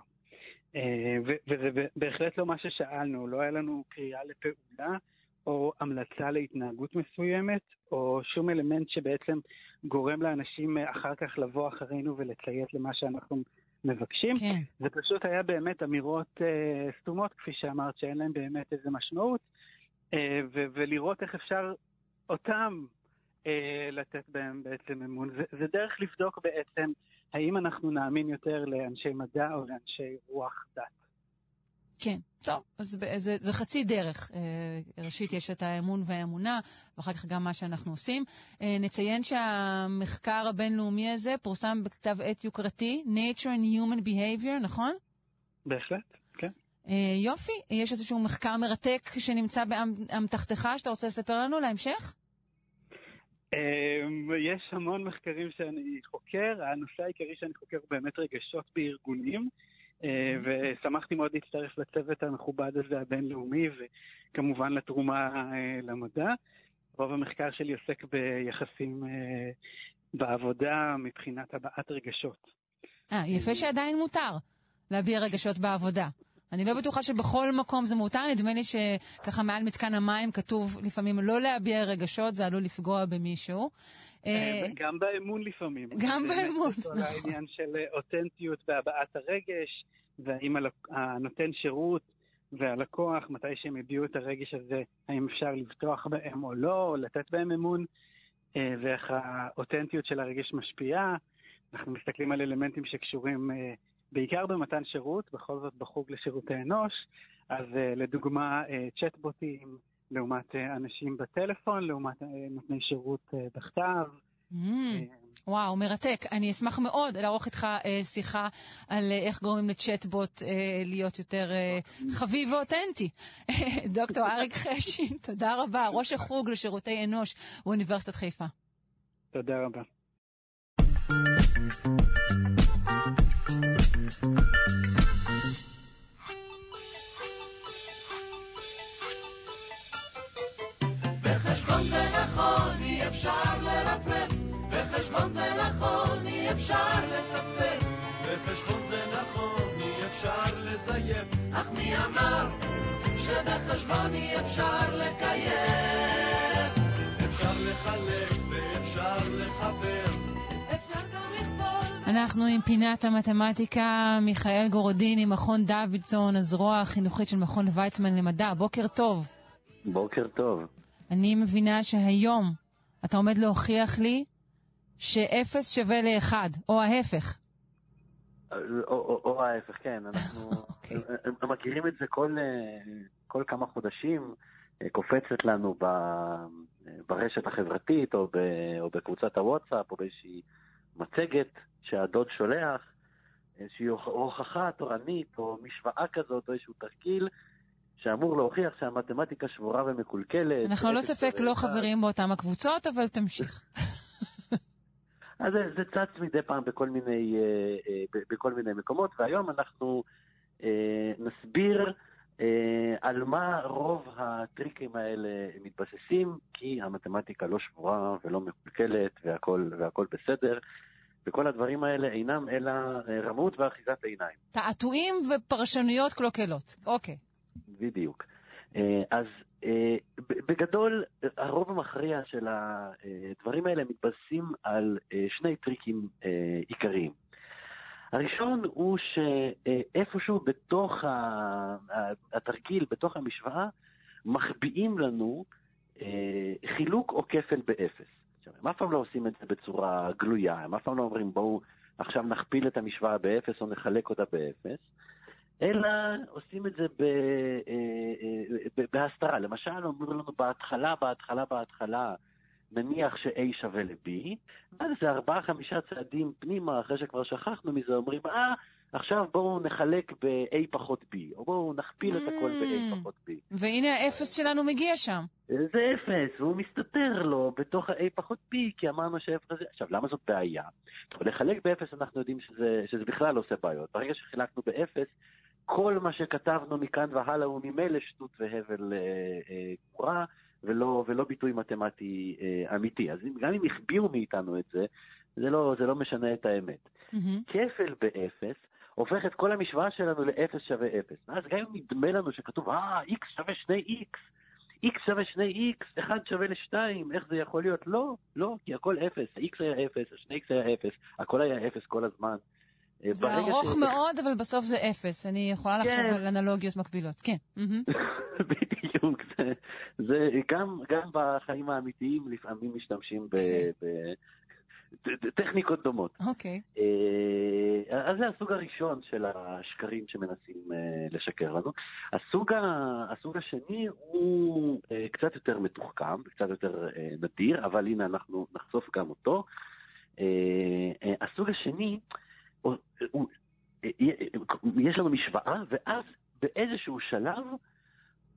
אה, וזה בהחלט לא מה ששאלנו, לא היה לנו קריאה לפעולה או המלצה להתנהגות מסוימת, או שום אלמנט שבעצם גורם לאנשים אחר כך לבוא אחרינו ולציית למה שאנחנו מבקשים. כן. זה פשוט היה באמת אמירות uh, סתומות, כפי שאמרת, שאין להן באמת איזה משמעות, uh, ו- ולראות איך אפשר אותם uh, לתת בהם בעצם אמון. זה, זה דרך לבדוק בעצם האם אנחנו נאמין יותר לאנשי מדע או לאנשי רוח דת. כן, טוב, אז זה, זה חצי דרך. אה, ראשית, יש את האמון והאמונה, ואחר כך גם מה שאנחנו עושים. אה, נציין שהמחקר הבינלאומי הזה פורסם בכתב עת יוקרתי, Nature and Human Behavior, נכון? בהחלט, כן. אה, יופי, יש איזשהו מחקר מרתק שנמצא באמתחתך שאתה רוצה לספר לנו להמשך? יש המון מחקרים שאני חוקר, הנושא העיקרי שאני חוקר הוא באמת רגשות בארגונים. אה, ושמחתי מאוד להצטרף לצוות המכובד הזה הבינלאומי, וכמובן לתרומה אה, למדע. רוב המחקר שלי עוסק ביחסים אה, בעבודה מבחינת הבעת רגשות. אה, יפה שעדיין מותר להביע רגשות בעבודה. אני לא בטוחה שבכל מקום זה מותר, נדמה לי שככה מעל מתקן המים כתוב לפעמים לא להביע רגשות, זה עלול לפגוע במישהו. גם באמון לפעמים. גם באמון, נכון. זה העניין של אותנטיות בהבעת הרגש, והאם הנותן שירות והלקוח, מתי שהם הביעו את הרגש הזה, האם אפשר לבטוח בהם או לא, או לתת בהם אמון, ואיך האותנטיות של הרגש משפיעה. אנחנו מסתכלים על אלמנטים שקשורים בעיקר במתן שירות, בכל זאת בחוג לשירותי אנוש, אז לדוגמה צ'טבוטים לעומת אנשים בטלפון, לעומת נותני שירות בכתב. Mm, וואו, מרתק. אני אשמח מאוד לערוך איתך אה, שיחה על אה, איך גורמים לצ'טבוט אה, להיות יותר אה, חביב ואותנטי. דוקטור אריק חשין, תודה רבה. ראש החוג לשירותי אנוש באוניברסיטת חיפה. תודה רבה. בחשבון זה נכון, אי אפשר לרפרף, בחשבון זה נכון, אי אפשר לצפצף, בחשבון זה נכון, אי אפשר לזייף, אך מי אמר שבחשבון אי אפשר לקיים? אפשר לחלק ואפשר לחבר. אנחנו עם פינת המתמטיקה, מיכאל גורדיני, מכון דוידסון, הזרוע החינוכית של מכון ויצמן למדע. בוקר טוב. בוקר טוב. אני מבינה שהיום אתה עומד להוכיח לי שאפס שווה לאחד, או ההפך. או, או, או ההפך, כן. אנחנו okay. אוקיי. מכירים את זה כל, כל כמה חודשים. קופצת לנו ב, ברשת החברתית, או, ב, או בקבוצת הוואטסאפ, או באיזושהי מצגת שהדוד שולח, איזושהי הוכחה תורנית, או משוואה כזאת, או איזשהו תרגיל, שאמור להוכיח שהמתמטיקה שבורה ומקולקלת. אנחנו לא ספק לא חברים באותם הקבוצות, אבל תמשיך. אז זה, זה צץ מדי פעם בכל מיני, אה, אה, בכל מיני מקומות, והיום אנחנו אה, נסביר על מה רוב הטריקים האלה מתבססים, כי המתמטיקה לא שבורה ולא מקולקלת והכל, והכל בסדר. וכל הדברים האלה אינם אלא רמות ואחיזת עיניים. תעתועים ופרשנויות קלוקלות, אוקיי. בדיוק. אה, אז אה, בגדול, הרוב המכריע של הדברים האלה מתבססים על אה, שני טריקים עיקריים. הראשון הוא שאיפשהו בתוך התרגיל, בתוך המשוואה, מחביאים לנו חילוק או כפל באפס. עכשיו, הם אף פעם לא עושים את זה בצורה גלויה, הם אף פעם לא אומרים בואו עכשיו נכפיל את המשוואה באפס או נחלק אותה באפס, אלא עושים את זה ב, אה, אה, בהסתרה. למשל, אומרים לנו בהתחלה, בהתחלה, בהתחלה, נניח ש-A שווה ל-B, ואז זה ארבעה-חמישה צעדים פנימה, אחרי שכבר שכחנו מזה, אומרים, אה, עכשיו בואו נחלק ב-A פחות B, או בואו נכפיל את הכל ב-A mm. פחות B. והנה האפס שלנו מגיע שם. זה אפס, והוא מסתתר לו בתוך ה-A פחות B, כי אמרנו שהאפס הזה... עכשיו, למה זאת בעיה? טוב, לחלק באפס אנחנו יודעים שזה, שזה בכלל לא עושה בעיות. ברגע שחילקנו באפס, כל מה שכתבנו מכאן והלאה הוא ממילא שטות והבל גמורה, אה, אה, ולא, ולא ביטוי מתמטי אה, אמיתי. אז גם אם החביאו מאיתנו את זה, זה לא, זה לא משנה את האמת. Mm-hmm. כפל באפס הופך את כל המשוואה שלנו לאפס שווה אפס. ואז גם אם נדמה לנו שכתוב, אה, x שווה שני x, x שווה שני x, 1 שווה לשתיים, איך זה יכול להיות? לא, לא, כי הכל אפס, ה-x היה אפס, ה-2x היה אפס, הכל היה אפס כל הזמן. אה, זה ארוך ש... מאוד, אבל בסוף זה אפס. אני יכולה לחשוב כן. על אנלוגיות מקבילות. כן. בדיוק. זה, זה גם, גם בחיים האמיתיים לפעמים משתמשים ב... כן. ב טכניקות דומות. אוקיי. אז זה הסוג הראשון של השקרים שמנסים לשקר לנו. הסוג, הסוג השני הוא קצת יותר מתוחכם, קצת יותר נדיר, אבל הנה אנחנו נחשוף גם אותו. הסוג השני, הוא, הוא, יש לנו משוואה, ואז באיזשהו שלב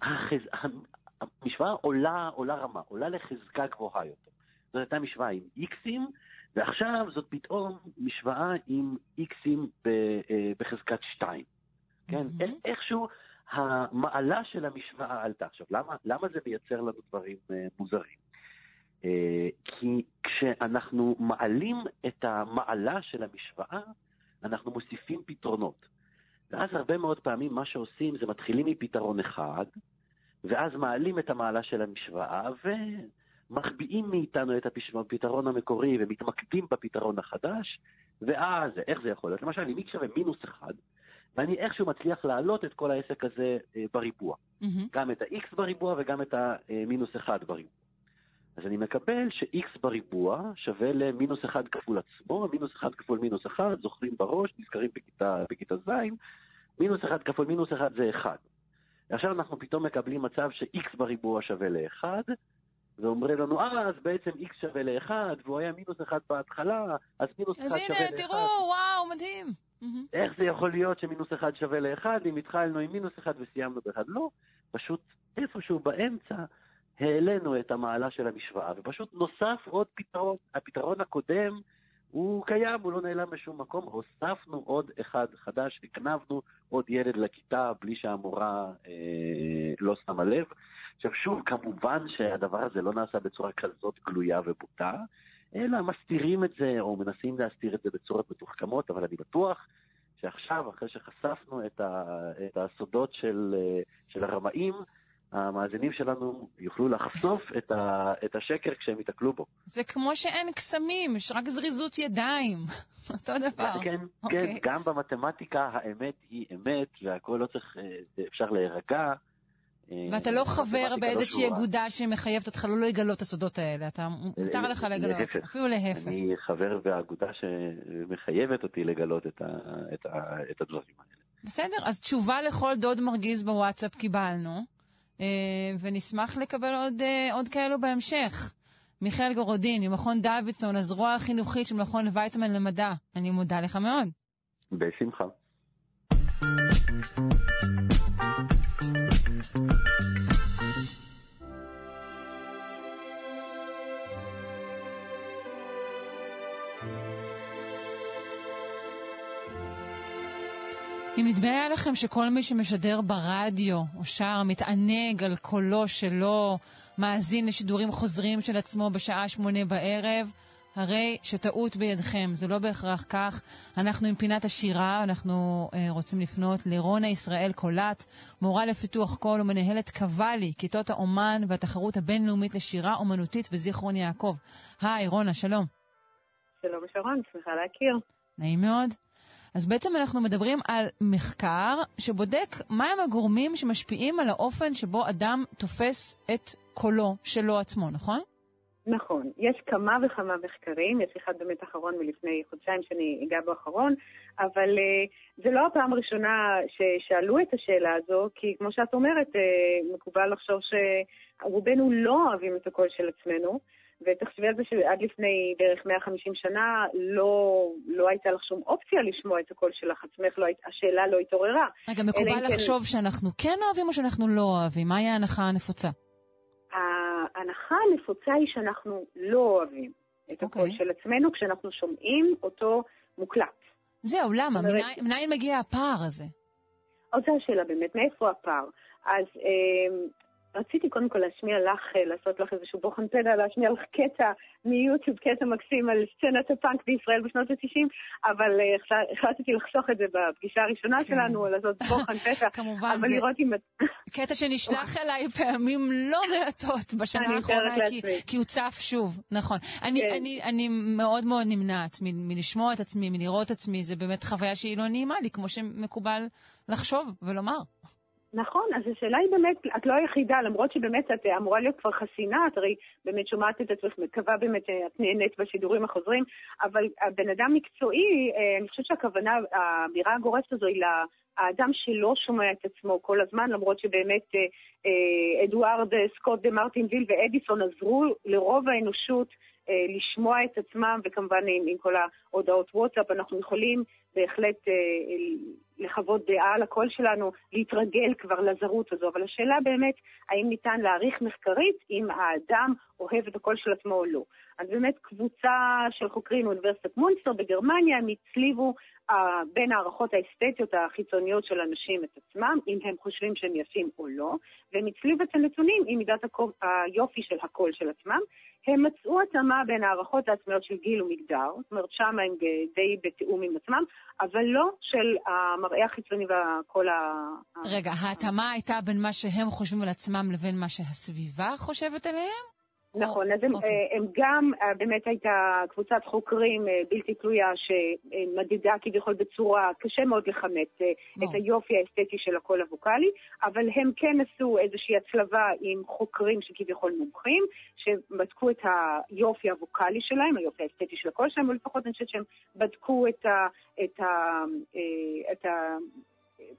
החז... המשוואה עולה, עולה רמה, עולה לחזקה גבוהה יותר. זאת הייתה משוואה עם איקסים, ועכשיו זאת פתאום משוואה עם איקסים אה, בחזקת 2. כן? Mm-hmm. איכשהו המעלה של המשוואה עלתה. עכשיו, למה, למה זה מייצר לנו דברים אה, מוזרים? אה, כי כשאנחנו מעלים את המעלה של המשוואה, אנחנו מוסיפים פתרונות. ואז הרבה מאוד פעמים מה שעושים זה מתחילים מפתרון אחד, ואז מעלים את המעלה של המשוואה ומחביאים מאיתנו את הפתרון המקורי ומתמקדים בפתרון החדש, ואז איך זה יכול להיות? למשל, אם x שווה מינוס אחד, ואני איכשהו מצליח להעלות את כל העסק הזה אה, בריבוע. Mm-hmm. גם את ה-x בריבוע וגם את המינוס אחד בריבוע. אז אני מקבל ש-x בריבוע שווה למינוס 1 כפול עצמו, מינוס 1 כפול מינוס 1, זוכרים בראש, נזכרים בכיתה, בכיתה ז', מינוס 1 כפול מינוס 1 זה 1. עכשיו אנחנו פתאום מקבלים מצב ש-x בריבוע שווה ל-1, ואומרים לנו, אה, אז בעצם x שווה ל-1, והוא היה מינוס 1 בהתחלה, אז מינוס 1 שווה ל-1. אז הנה, תראו, וואו, מדהים. איך זה יכול להיות שמינוס 1 שווה ל-1 אם התחלנו עם מינוס 1 וסיימנו ב-1? לא, פשוט איפשהו באמצע העלינו את המעלה של המשוואה, ופשוט נוסף עוד פתרון. הפתרון הקודם הוא קיים, הוא לא נעלם בשום מקום, הוספנו עוד אחד חדש, הקנבנו עוד ילד לכיתה בלי שהמורה אה, לא שמה לב. עכשיו שוב, כמובן שהדבר הזה לא נעשה בצורה כזאת גלויה ובוטה, אלא מסתירים את זה או מנסים להסתיר את זה בצורות מתוחכמות, אבל אני בטוח שעכשיו, אחרי שחשפנו את, ה, את הסודות של, של הרמאים, המאזינים שלנו יוכלו לחשוף את, ה, את השקר כשהם ייתקלו בו. זה כמו שאין קסמים, יש רק זריזות ידיים. אותו דבר. כן, okay. כן, אוקיי. גם במתמטיקה האמת היא אמת, והכל לא צריך, אה, אפשר להירגע. אה, ואתה לא חבר לא באיזושהי אגודה שמחייבת אותך לא לגלות את הסודות האלה, אתה, מותר לך לגלות. אפילו להפך. אני חבר באגודה שמחייבת אותי לגלות את, הדברים האלה. בסדר, אז תשובה לכל דוד מרגיז בוואטסאפ קיבלנו. אה, ונשמח לקבל עוד, אה, עוד כאלו בהמשך. מיכאל גורודין, ממכון דוידסון, הזרוע החינוכית של מכון ויצמן למדע. אני מודה לך מאוד. בשמחה. אם נדמה היה לכם שכל מי שמשדר ברדיו או שר מתענג על קולו שלו, מאזין לשידורים חוזרים של עצמו בשעה שמונה בערב, הרי שטעות בידכם, זה לא בהכרח כך. אנחנו עם פינת השירה, אנחנו אה, רוצים לפנות לרונה ישראל קולט, מורה לפיתוח קול ומנהלת קוואלי, כיתות האומן והתחרות הבינלאומית לשירה אומנותית בזיכרון יעקב. היי, רונה, שלום. שלום שרון, שמחה להכיר. נעים מאוד. אז בעצם אנחנו מדברים על מחקר שבודק מהם הגורמים שמשפיעים על האופן שבו אדם תופס את קולו שלו עצמו, נכון? נכון. יש כמה וכמה מחקרים, יש אחד באמת אחרון מלפני חודשיים שאני אגע בו אחרון, אבל uh, זה לא הפעם הראשונה ששאלו את השאלה הזו, כי כמו שאת אומרת, uh, מקובל לחשוב שרובנו לא אוהבים את הקול של עצמנו. ותחשבי על זה שעד לפני בערך 150 שנה לא, לא הייתה לך שום אופציה לשמוע את הקול שלך עצמך, לא, השאלה לא התעוררה. רגע, מקובל לחשוב כן... שאנחנו כן אוהבים או שאנחנו לא אוהבים? מהי ההנחה הנפוצה? ההנחה הנפוצה היא שאנחנו לא אוהבים את okay. הקול אוקיי. של עצמנו כשאנחנו שומעים אותו מוקלט. זהו, למה? אומרת... מניין מגיע הפער הזה? אז זו השאלה באמת, מאיפה הפער? אז אה, רציתי קודם כל להשמיע לך, אה, לעשות לך איזשהו בוחן פדע, להשמיע לך קטע מיוטיוב, קטע מקסים על סצנת הפאנק בישראל בשנות ה-90, אבל uh, החלטתי לחסוך את זה בפגישה הראשונה כן. שלנו, לעשות בוחן פדע. כמובן, זה אם... קטע שנשלח אליי פעמים לא מעטות בשנה האחרונה, כי, כי הוא צף שוב, נכון. אני, כן. אני, אני מאוד מאוד נמנעת מ- מלשמוע את עצמי, מלראות את עצמי, זה באמת חוויה שהיא לא נעימה לי, כמו שמקובל לחשוב ולומר. נכון, אז השאלה היא באמת, את לא היחידה, למרות שבאמת את אמורה להיות כבר חסינה, את הרי באמת שומעת את עצמך, מקווה באמת שאת נהנית בשידורים החוזרים, אבל הבן אדם מקצועי, אה, אני חושבת שהכוונה, האמירה הגורפת הזו היא האדם שלא שומע את עצמו כל הזמן, למרות שבאמת אה, אה, אדוארד סקוט דה מרטין ויל ואדיסון עזרו לרוב האנושות לשמוע את עצמם, וכמובן עם, עם כל ההודעות וואטסאפ, אנחנו יכולים בהחלט אה, לחוות דעה על הקול שלנו, להתרגל כבר לזרות הזו, אבל השאלה באמת, האם ניתן להעריך מחקרית אם האדם אוהב את הקול של עצמו או לא. אז באמת קבוצה של חוקרים מאוניברסיטת מונסטר בגרמניה, הם הצליבו uh, בין הערכות האסתטיות החיצוניות של אנשים את עצמם, אם הם חושבים שהם יפים או לא, והם הצליבו את הנתונים עם מידת הקול, היופי של הקול של עצמם. הם מצאו התאמה בין הערכות העצמיות של גיל ומגדר, זאת אומרת, שם הם די בתיאום עם עצמם, אבל לא של המראה החיצוני וכל ה... רגע, ההתאמה הייתה בין מה שהם חושבים על עצמם לבין מה שהסביבה חושבת עליהם? נכון, אז הם, אוקיי. הם גם, אה, באמת הייתה קבוצת חוקרים אה, בלתי תלויה שמדידה כביכול בצורה, קשה מאוד לכמת אה, את היופי האסתטי של הקול הווקאלי, אבל הם כן עשו איזושהי הצלבה עם חוקרים שכביכול מומחים, שבדקו את היופי הווקאלי שלהם, היופי האסתטי של הקול שלהם, ולפחות אני חושבת שהם בדקו את ה... את ה, את ה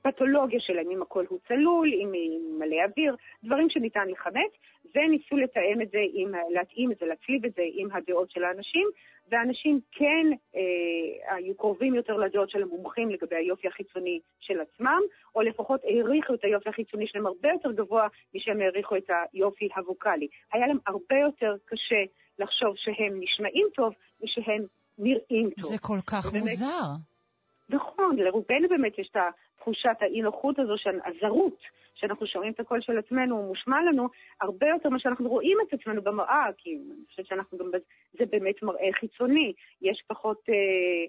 פתולוגיה שלהם, אם הקול הוא צלול, אם מלא אוויר, דברים שניתן לכמת, וניסו לתאם את זה, עם, להתאים את זה, להצליב את זה עם הדעות של האנשים, ואנשים כן אה, היו קרובים יותר לדעות של המומחים לגבי היופי החיצוני של עצמם, או לפחות העריכו את היופי החיצוני שלהם הרבה יותר גבוה משהם העריכו את היופי הווקאלי. היה להם הרבה יותר קשה לחשוב שהם נשמעים טוב ושהם נראים טוב. זה כל כך ובאמת, מוזר. נכון, לרובנו באמת יש את תחושת האי-נוחות הזו הזרות, שאנחנו שומעים את הקול של עצמנו, הוא מושמע לנו הרבה יותר ממה שאנחנו רואים את עצמנו במראה, כי אני חושבת שאנחנו גם, זה באמת מראה חיצוני, יש פחות... אה,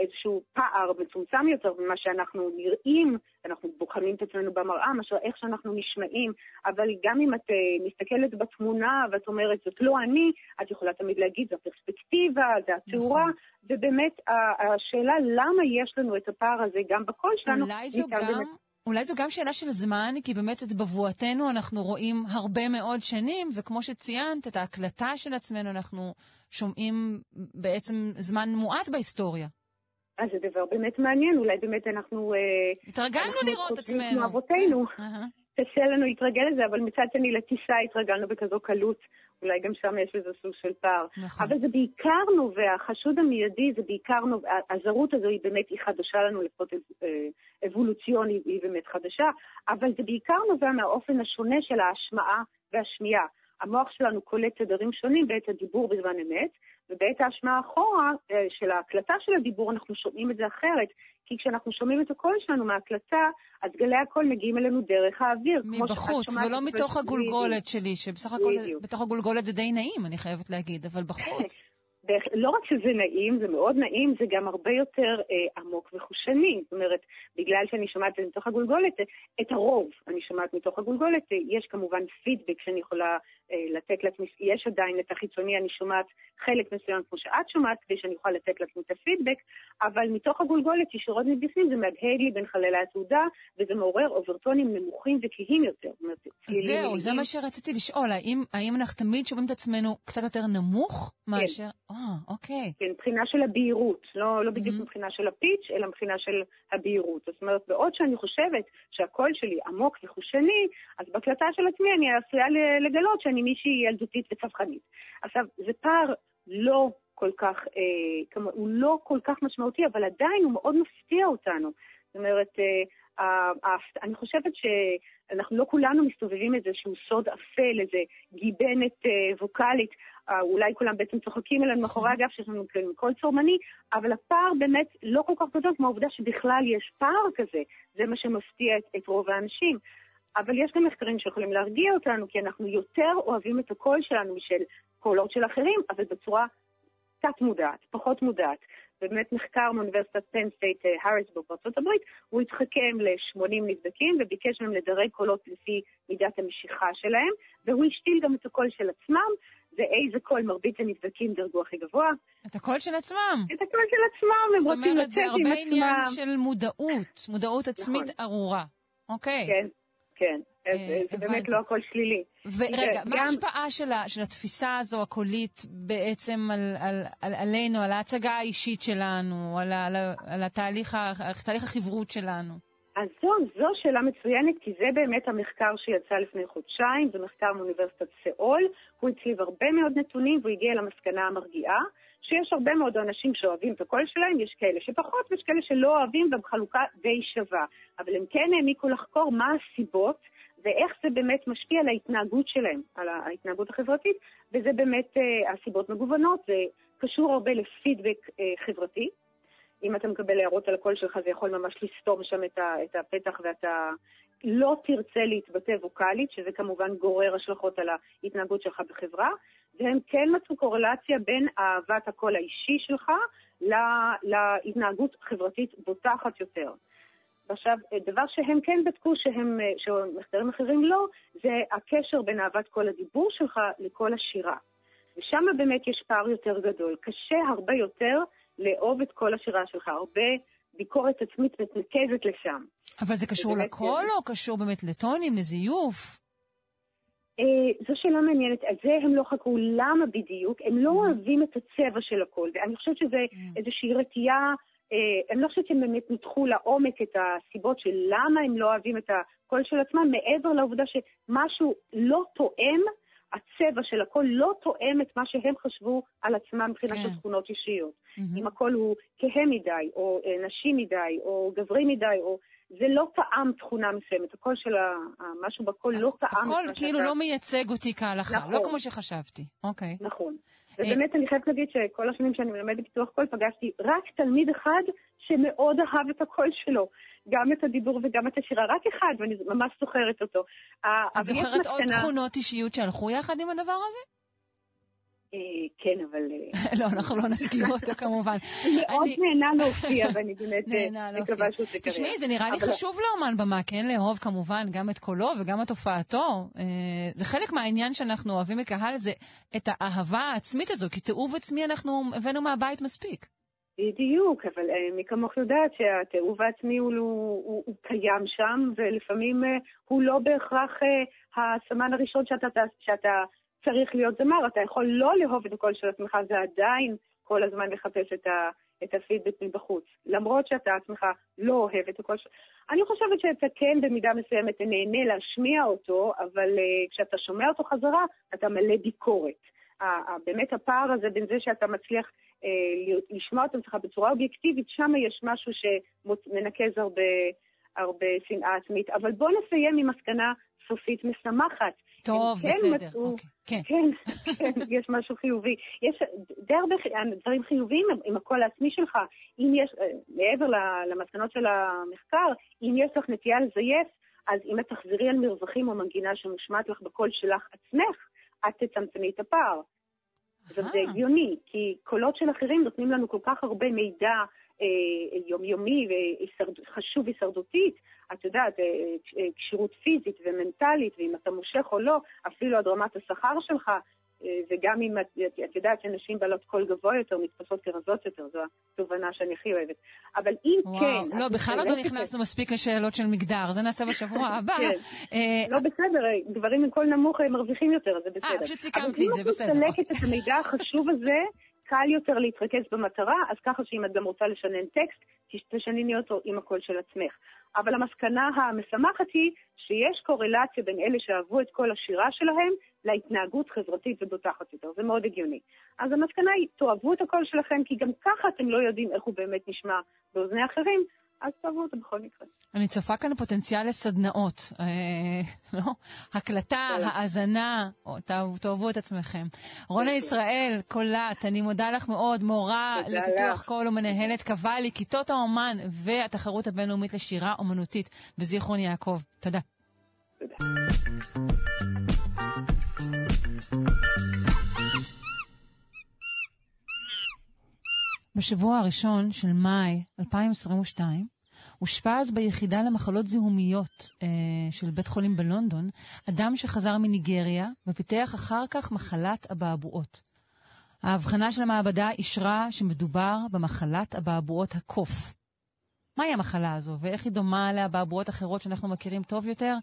איזשהו פער מצומצם יותר ממה שאנחנו נראים, אנחנו בוחנים את עצמנו במראה, מאשר איך שאנחנו נשמעים, אבל גם אם את uh, מסתכלת בתמונה ואת אומרת, זאת לא אני, את יכולה תמיד להגיד, זו הפרספקטיבה, זו התאורה, נכון. ובאמת השאלה למה יש לנו את הפער הזה גם בקול שלנו, אולי זו גם... באמת... אולי זו גם שאלה של זמן, כי באמת את בבואתנו אנחנו רואים הרבה מאוד שנים, וכמו שציינת, את ההקלטה של עצמנו אנחנו שומעים בעצם זמן מועט בהיסטוריה. אז זה דבר באמת מעניין, אולי באמת אנחנו... אה, התרגלנו אנחנו לראות עצמנו. כמו אבותינו. קשה לנו להתרגל לזה, אבל מצד שני לטיסה התרגלנו בכזו קלות. אולי גם שם יש איזה סוג של פער. נכון. אבל זה בעיקר נובע, החשוד המיידי זה בעיקר נובע, הזרות הזו היא באמת, היא חדשה לנו, לפחות אה, אבולוציוני היא באמת חדשה, אבל זה בעיקר נובע מהאופן השונה של ההשמעה והשמיעה. המוח שלנו קולט תדרים שונים בעת הדיבור בזמן אמת, ובעת ההשמעה אחורה אה, של ההקלטה של הדיבור אנחנו שומעים את זה אחרת, כי כשאנחנו שומעים את הקול שלנו מההקלטה, אז גלי הקול מגיעים אלינו דרך האוויר. מבחוץ, ולא מתוך הגולגולת שלי, שבסך הכל בתוך הגולגולת זה די נעים, אני חייבת להגיד, אבל בחוץ. לא רק שזה נעים, זה מאוד נעים, זה גם הרבה יותר אה, עמוק וחושני. זאת אומרת, בגלל שאני שומעת את זה מתוך הגולגולת, את הרוב אני שומעת מתוך הגולגולת. יש כמובן פידבק שאני יכולה אה, לתת לעצמי, יש עדיין את החיצוני, אני שומעת חלק מסוים כמו שאת שומעת, כדי שאני אוכל לתת לעצמי את הפידבק, אבל מתוך הגולגולת, ישירות מבפנים, זה מהדהד לי בין חללי התעודה, וזה מעורר אוברטונים נמוכים וכהים יותר. זהו, זה מה שרציתי לשאול, האם, האם אנחנו תמיד שומעים את עצמנו קצת יותר נמוך כן. אה, אוקיי. כן, מבחינה של הבהירות, לא, לא בדיוק mm-hmm. מבחינה של הפיץ', אלא מבחינה של הבהירות. זאת אומרת, בעוד שאני חושבת שהקול שלי עמוק וחושני, אז בהקלטה של עצמי אני עשויה לגלות שאני מישהי ילדותית וצווחנית. עכשיו, זה פער לא כל כך, אה, כמו, הוא לא כל כך משמעותי, אבל עדיין הוא מאוד מפתיע אותנו. זאת אומרת, אה, אני חושבת שאנחנו לא כולנו מסתובבים איזשהו סוד אפל, איזה גיבנת אה, ווקאלית, אה, אולי כולם בעצם צוחקים עלינו מאחורי הגב שיש לנו קול צורמני, אבל הפער באמת לא כל כך גדול כמו העובדה שבכלל יש פער כזה, זה מה שמפתיע את, את רוב האנשים. אבל יש גם מחקרים שיכולים להרגיע אותנו, כי אנחנו יותר אוהבים את הקול שלנו משל קולות של אחרים, אבל בצורה תת-מודעת, פחות מודעת. באמת מחקר מאוניברסיטת פן סטייט הריסבורג בארצות הברית, הוא התחכם ל-80 נבדקים וביקש מהם לדרג קולות לפי מידת המשיכה שלהם, והוא השתיל גם את הקול של עצמם, ואיזה קול מרבית הנבדקים דרגו הכי גבוה. את הקול של עצמם. את הקול של עצמם, הם רוצים לצאת עם עצמם. זאת אומרת, זה הרבה עניין של מודעות, מודעות עצמית נכון. ארורה. אוקיי. כן. כן. זה באמת לא הכל שלילי. ורגע, מה ההשפעה של התפיסה הזו הקולית בעצם על עלינו, על ההצגה האישית שלנו, על התהליך החברות שלנו? אז זו, זו שאלה מצוינת, כי זה באמת המחקר שיצא לפני חודשיים, זה מחקר מאוניברסיטת סאול, הוא הצליב הרבה מאוד נתונים והוא הגיע למסקנה המרגיעה, שיש הרבה מאוד אנשים שאוהבים את הקול שלהם, יש כאלה שפחות ויש כאלה שלא אוהבים ובחלוקה די שווה. אבל הם כן העמיקו לחקור מה הסיבות ואיך זה באמת משפיע על ההתנהגות שלהם, על ההתנהגות החברתית, וזה באמת uh, הסיבות מגוונות, זה קשור הרבה לפידבק uh, חברתי. אם אתה מקבל הערות על הקול שלך, זה יכול ממש לסתום שם את, ה, את הפתח ואתה לא תרצה להתבטא ווקאלית, שזה כמובן גורר השלכות על ההתנהגות שלך בחברה, והם כן מצאו קורלציה בין אהבת הקול האישי שלך לה, להתנהגות חברתית בוטחת יותר. עכשיו, דבר שהם כן בדקו, שהם, שמחקרים אחרים לא, זה הקשר בין אהבת קול הדיבור שלך לקול השירה. ושם באמת יש פער יותר גדול. קשה הרבה יותר לאהוב את כל השירה שלך, הרבה ביקורת עצמית מתנקזת לשם. אבל זה קשור לקול או קשור באמת לטונים, לזיוף? אה, זו שאלה מעניינת. על זה הם לא חקרו למה בדיוק. הם לא mm. אוהבים את הצבע של הקול. ואני חושבת שזה mm. איזושהי רתיעה אה, אני לא חושבת שהם באמת ניתחו לעומק את הסיבות של למה הם לא אוהבים את הקול של עצמם, מעבר לעובדה שמשהו לא תואם, הצבע של הקול לא תואם את מה שהם חשבו על עצמם מבחינת כן. תכונות אישיות. Mm-hmm. אם הקול הוא כהה מדי, או אה, נשי מדי, או גברי מדי, או... זה לא תואם תכונה מסוימת, הקול של ה... משהו בקול לא תואם... הקול כאילו שאתה... לא מייצג אותי כהלכה, לא נכון. לא כמו שחשבתי. אוקיי. נכון. ובאמת אני חייבת להגיד שכל השנים שאני מלמדת פיתוח קול פגשתי רק תלמיד אחד שמאוד אהב את הקול שלו. גם את הדיבור וגם את השירה, רק אחד, ואני ממש זוכרת אותו. את זוכרת עוד תכונות אישיות שהלכו יחד עם הדבר הזה? אה, כן, אבל... אה, לא, אנחנו לא נזכיר אותו כמובן. מאוד נהנה להופיע, ואני באמת אה, מקווה שהוא תקרב. תשמעי, זה נראה לי חשוב לאומן במה, כן לאהוב כמובן גם את קולו וגם את הופעתו. זה חלק מהעניין שאנחנו אוהבים מקהל, זה את האהבה העצמית הזו, כי תיעוב עצמי אנחנו הבאנו מהבית מספיק. בדיוק, אבל מי כמוך יודעת שהתיעוב העצמי הוא, הוא, הוא, הוא קיים שם, ולפעמים הוא לא בהכרח הסמן הראשון שאתה, שאתה צריך להיות זמר, אתה יכול לא לאהוב את הקול של עצמך ועדיין כל הזמן לחפש את, ה, את הפידבק מבחוץ, למרות שאתה עצמך לא אוהב את הקול שלך. אני חושבת שאתה כן במידה מסוימת נהנה להשמיע אותו, אבל uh, כשאתה שומע אותו חזרה, אתה מלא ביקורת. באמת הפער הזה בין זה שאתה מצליח uh, לשמוע את עצמך בצורה אובייקטיבית, שם יש משהו שמנקז הרבה, הרבה שנאה עצמית. אבל בוא נסיים עם מסקנה סופית משמחת. טוב, כן בסדר. מצאו, אוקיי, כן. כן, כן, יש משהו חיובי. יש די הרבה דברים חיוביים עם הקול העצמי שלך. אם יש, אה, מעבר למסקנות של המחקר, אם יש לך נטייה לזייף, אז אם את תחזרי על מרווחים או מנגינה שמושמעת לך בקול שלך עצמך, את תצמצמי את הפער. עכשיו זה הגיוני, כי קולות של אחרים נותנים לנו כל כך הרבה מידע אה, יומיומי וחשוב הישרדותית, את יודעת, אה, אה, כשירות פיזית ומנטלית, ואם אתה מושך או לא, אפילו עד רמת השכר שלך, וגם אם את, את יודעת שנשים בעלות קול גבוה יותר נתפסות כרזות יותר, זו התובנה שאני הכי אוהבת. אבל אם וואו, כן... לא, בכלל עוד לא נכנסנו מספיק לשאלות של מגדר, זה נעשה בשבוע הבא. כן. לא, בסדר, גברים עם קול נמוך מרוויחים יותר, זה בסדר. אה, פשוט סיכמת לי, זה בסדר. אבל אם את מסלקת את המידע החשוב הזה, קל יותר להתרכז במטרה, אז ככה שאם את גם רוצה לשנן טקסט, תשנני אותו עם הקול של עצמך. אבל המסקנה המשמחת היא שיש קורלציה בין אלה שאהבו את כל השירה שלהם להתנהגות חברתית ובוטחת יותר. זה מאוד הגיוני. אז המסקנה היא, תאהבו את הקול שלכם, כי גם ככה אתם לא יודעים איך הוא באמת נשמע באוזני אחרים, אז תאהבו אותו בכל מקרה. אני צופה כאן פוטנציאל לסדנאות, אה, לא? הקלטה, כן. האזנה, תאהבו את עצמכם. רונה. ישראל, קולט, אני מודה לך מאוד, מורה לפיתוח קול ומנהלת קוואלי, כיתות האומן והתחרות הבינלאומית לשירה אומנותית בזיכרון יעקב. תודה. תודה. בשבוע הראשון של מאי 2022 אושפז ביחידה למחלות זיהומיות אה, של בית חולים בלונדון אדם שחזר מניגריה ופיתח אחר כך מחלת אבעבועות. ההבחנה של המעבדה אישרה שמדובר במחלת אבעבועות הקוף. מהי המחלה הזו ואיך היא דומה לאבעבועות אחרות שאנחנו מכירים טוב יותר?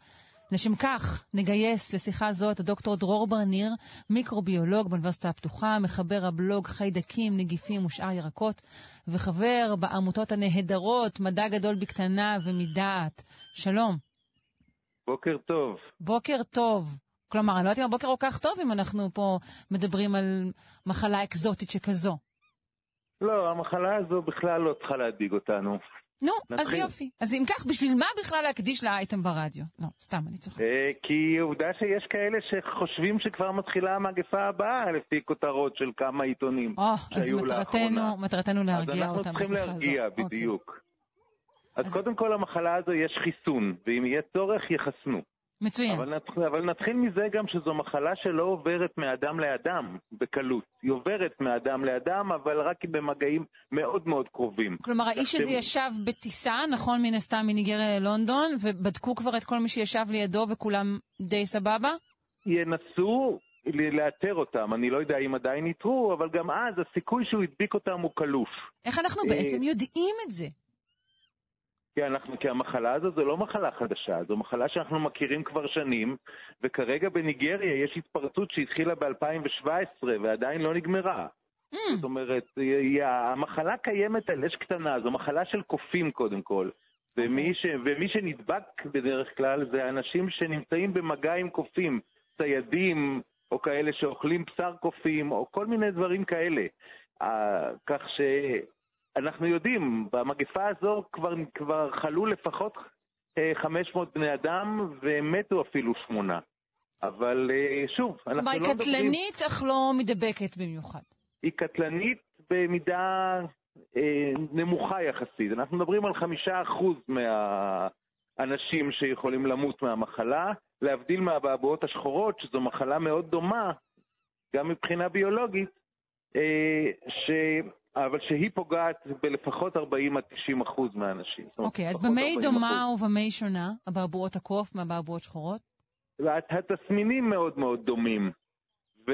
לשם כך נגייס לשיחה זו את הדוקטור דרור ברניר, מיקרוביולוג באוניברסיטה הפתוחה, מחבר הבלוג חיידקים, נגיפים ושאר ירקות, וחבר בעמותות הנהדרות מדע גדול בקטנה ומדעת. שלום. בוקר טוב. בוקר טוב. כלומר, אני לא יודעת אם הבוקר כל כך טוב אם אנחנו פה מדברים על מחלה אקזוטית שכזו. לא, המחלה הזו בכלל לא צריכה להדאיג אותנו. נו, נתחיל. אז יופי. אז אם כך, בשביל מה בכלל להקדיש לאייטם ברדיו? לא, סתם, אני צוחקת. אה, כי עובדה שיש כאלה שחושבים שכבר מתחילה המגפה הבאה, לפי כותרות של כמה עיתונים שהיו אז מטרתנו, לאחרונה. מטרתנו להרגיע אותם בשיחה הזו. אז אנחנו צריכים להרגיע, אוקיי. בדיוק. אז, אז קודם כל, למחלה הזו יש חיסון, ואם יהיה צורך, יחסנו. מצוין. אבל, נת, אבל נתחיל מזה גם שזו מחלה שלא עוברת מאדם לאדם בקלות. היא עוברת מאדם לאדם, אבל רק במגעים מאוד מאוד קרובים. כלומר, האיש הזה ישב בטיסה, נכון, מן הסתם מניגריה ללונדון, ובדקו כבר את כל מי שישב לידו וכולם די סבבה? ינסו לאתר אותם. אני לא יודע אם עדיין איתרו, אבל גם אז הסיכוי שהוא הדביק אותם הוא קלוף. איך אנחנו בעצם יודעים את זה? כי, אנחנו, כי המחלה הזו זו לא מחלה חדשה, זו מחלה שאנחנו מכירים כבר שנים, וכרגע בניגריה יש התפרצות שהתחילה ב-2017 ועדיין לא נגמרה. Mm. זאת אומרת, היא, המחלה קיימת על אש קטנה, זו מחלה של קופים קודם כל. ומי, ש, ומי שנדבק בדרך כלל זה אנשים שנמצאים במגע עם קופים, ציידים, או כאלה שאוכלים בשר קופים, או כל מיני דברים כאלה. Uh, כך ש... אנחנו יודעים, במגפה הזו כבר, כבר חלו לפחות 500 אה, בני אדם ומתו אפילו שמונה. אבל אה, שוב, אנחנו לא מדברים... כלומר, היא קטלנית אך לא מדבקת במיוחד. היא קטלנית במידה אה, נמוכה יחסית. אנחנו מדברים על חמישה אחוז מהאנשים שיכולים למות מהמחלה, להבדיל מהבעבועות השחורות, שזו מחלה מאוד דומה, גם מבחינה ביולוגית, אה, ש... אבל שהיא פוגעת בלפחות 40 עד 90 אחוז מהאנשים. אוקיי, okay, אז במה היא דומה ובמה היא שונה, אבעבועות הקוף מאבעבועות שחורות? התסמינים מאוד מאוד דומים, ו...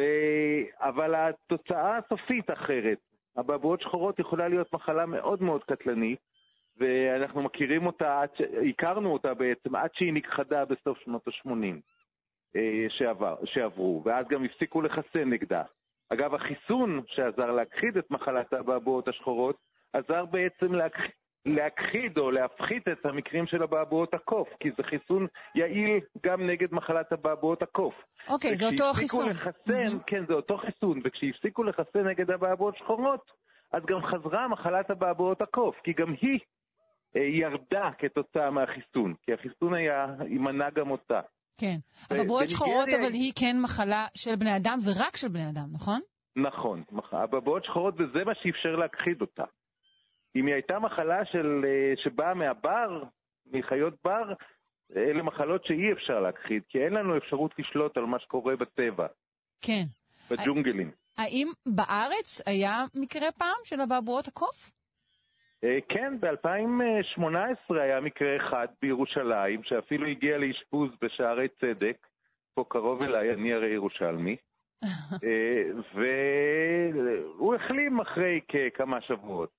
אבל התוצאה הסופית אחרת. אבעבועות שחורות יכולה להיות מחלה מאוד מאוד קטלנית, ואנחנו מכירים אותה, הכרנו אותה בעצם עד שהיא נכחדה בסוף שנות ה-80 אה, שעבר, שעברו, ואז גם הפסיקו לחסן נגדה. אגב, החיסון שעזר להכחיד את מחלת האבעבועות השחורות, עזר בעצם להכחיד, להכחיד או להפחית את המקרים של אבעבועות הקוף, כי זה חיסון יעיל גם נגד מחלת אבעבועות הקוף. אוקיי, okay, זה אותו חיסון. לחסן, mm-hmm. כן, זה אותו חיסון, וכשהפסיקו לחסן נגד אבעבועות שחורות, אז גם חזרה מחלת אבעבועות הקוף, כי גם היא אה, ירדה כתוצאה מהחיסון, כי החיסון היה, ימנע גם אותה. כן. אבעבועות שחורות, אבל היא כן מחלה של בני אדם ורק של בני אדם, נכון? נכון. אבעבועות שחורות, וזה מה שאפשר להכחיד אותה. אם היא הייתה מחלה של, אה, שבאה מהבר, מחיות בר, אלה מחלות שאי אפשר להכחיד, כי אין לנו אפשרות לשלוט על מה שקורה בטבע. כן. בג'ונגלים. האם בארץ היה מקרה פעם של אבעבועות הקוף? אה, כן, ב-2018 היה מקרה אחד בירושלים, שאפילו הגיע לאשפוז בשערי צדק, פה קרוב אליי, אני הרי ירושלמי, אה, והוא החלים אחרי כמה שבועות.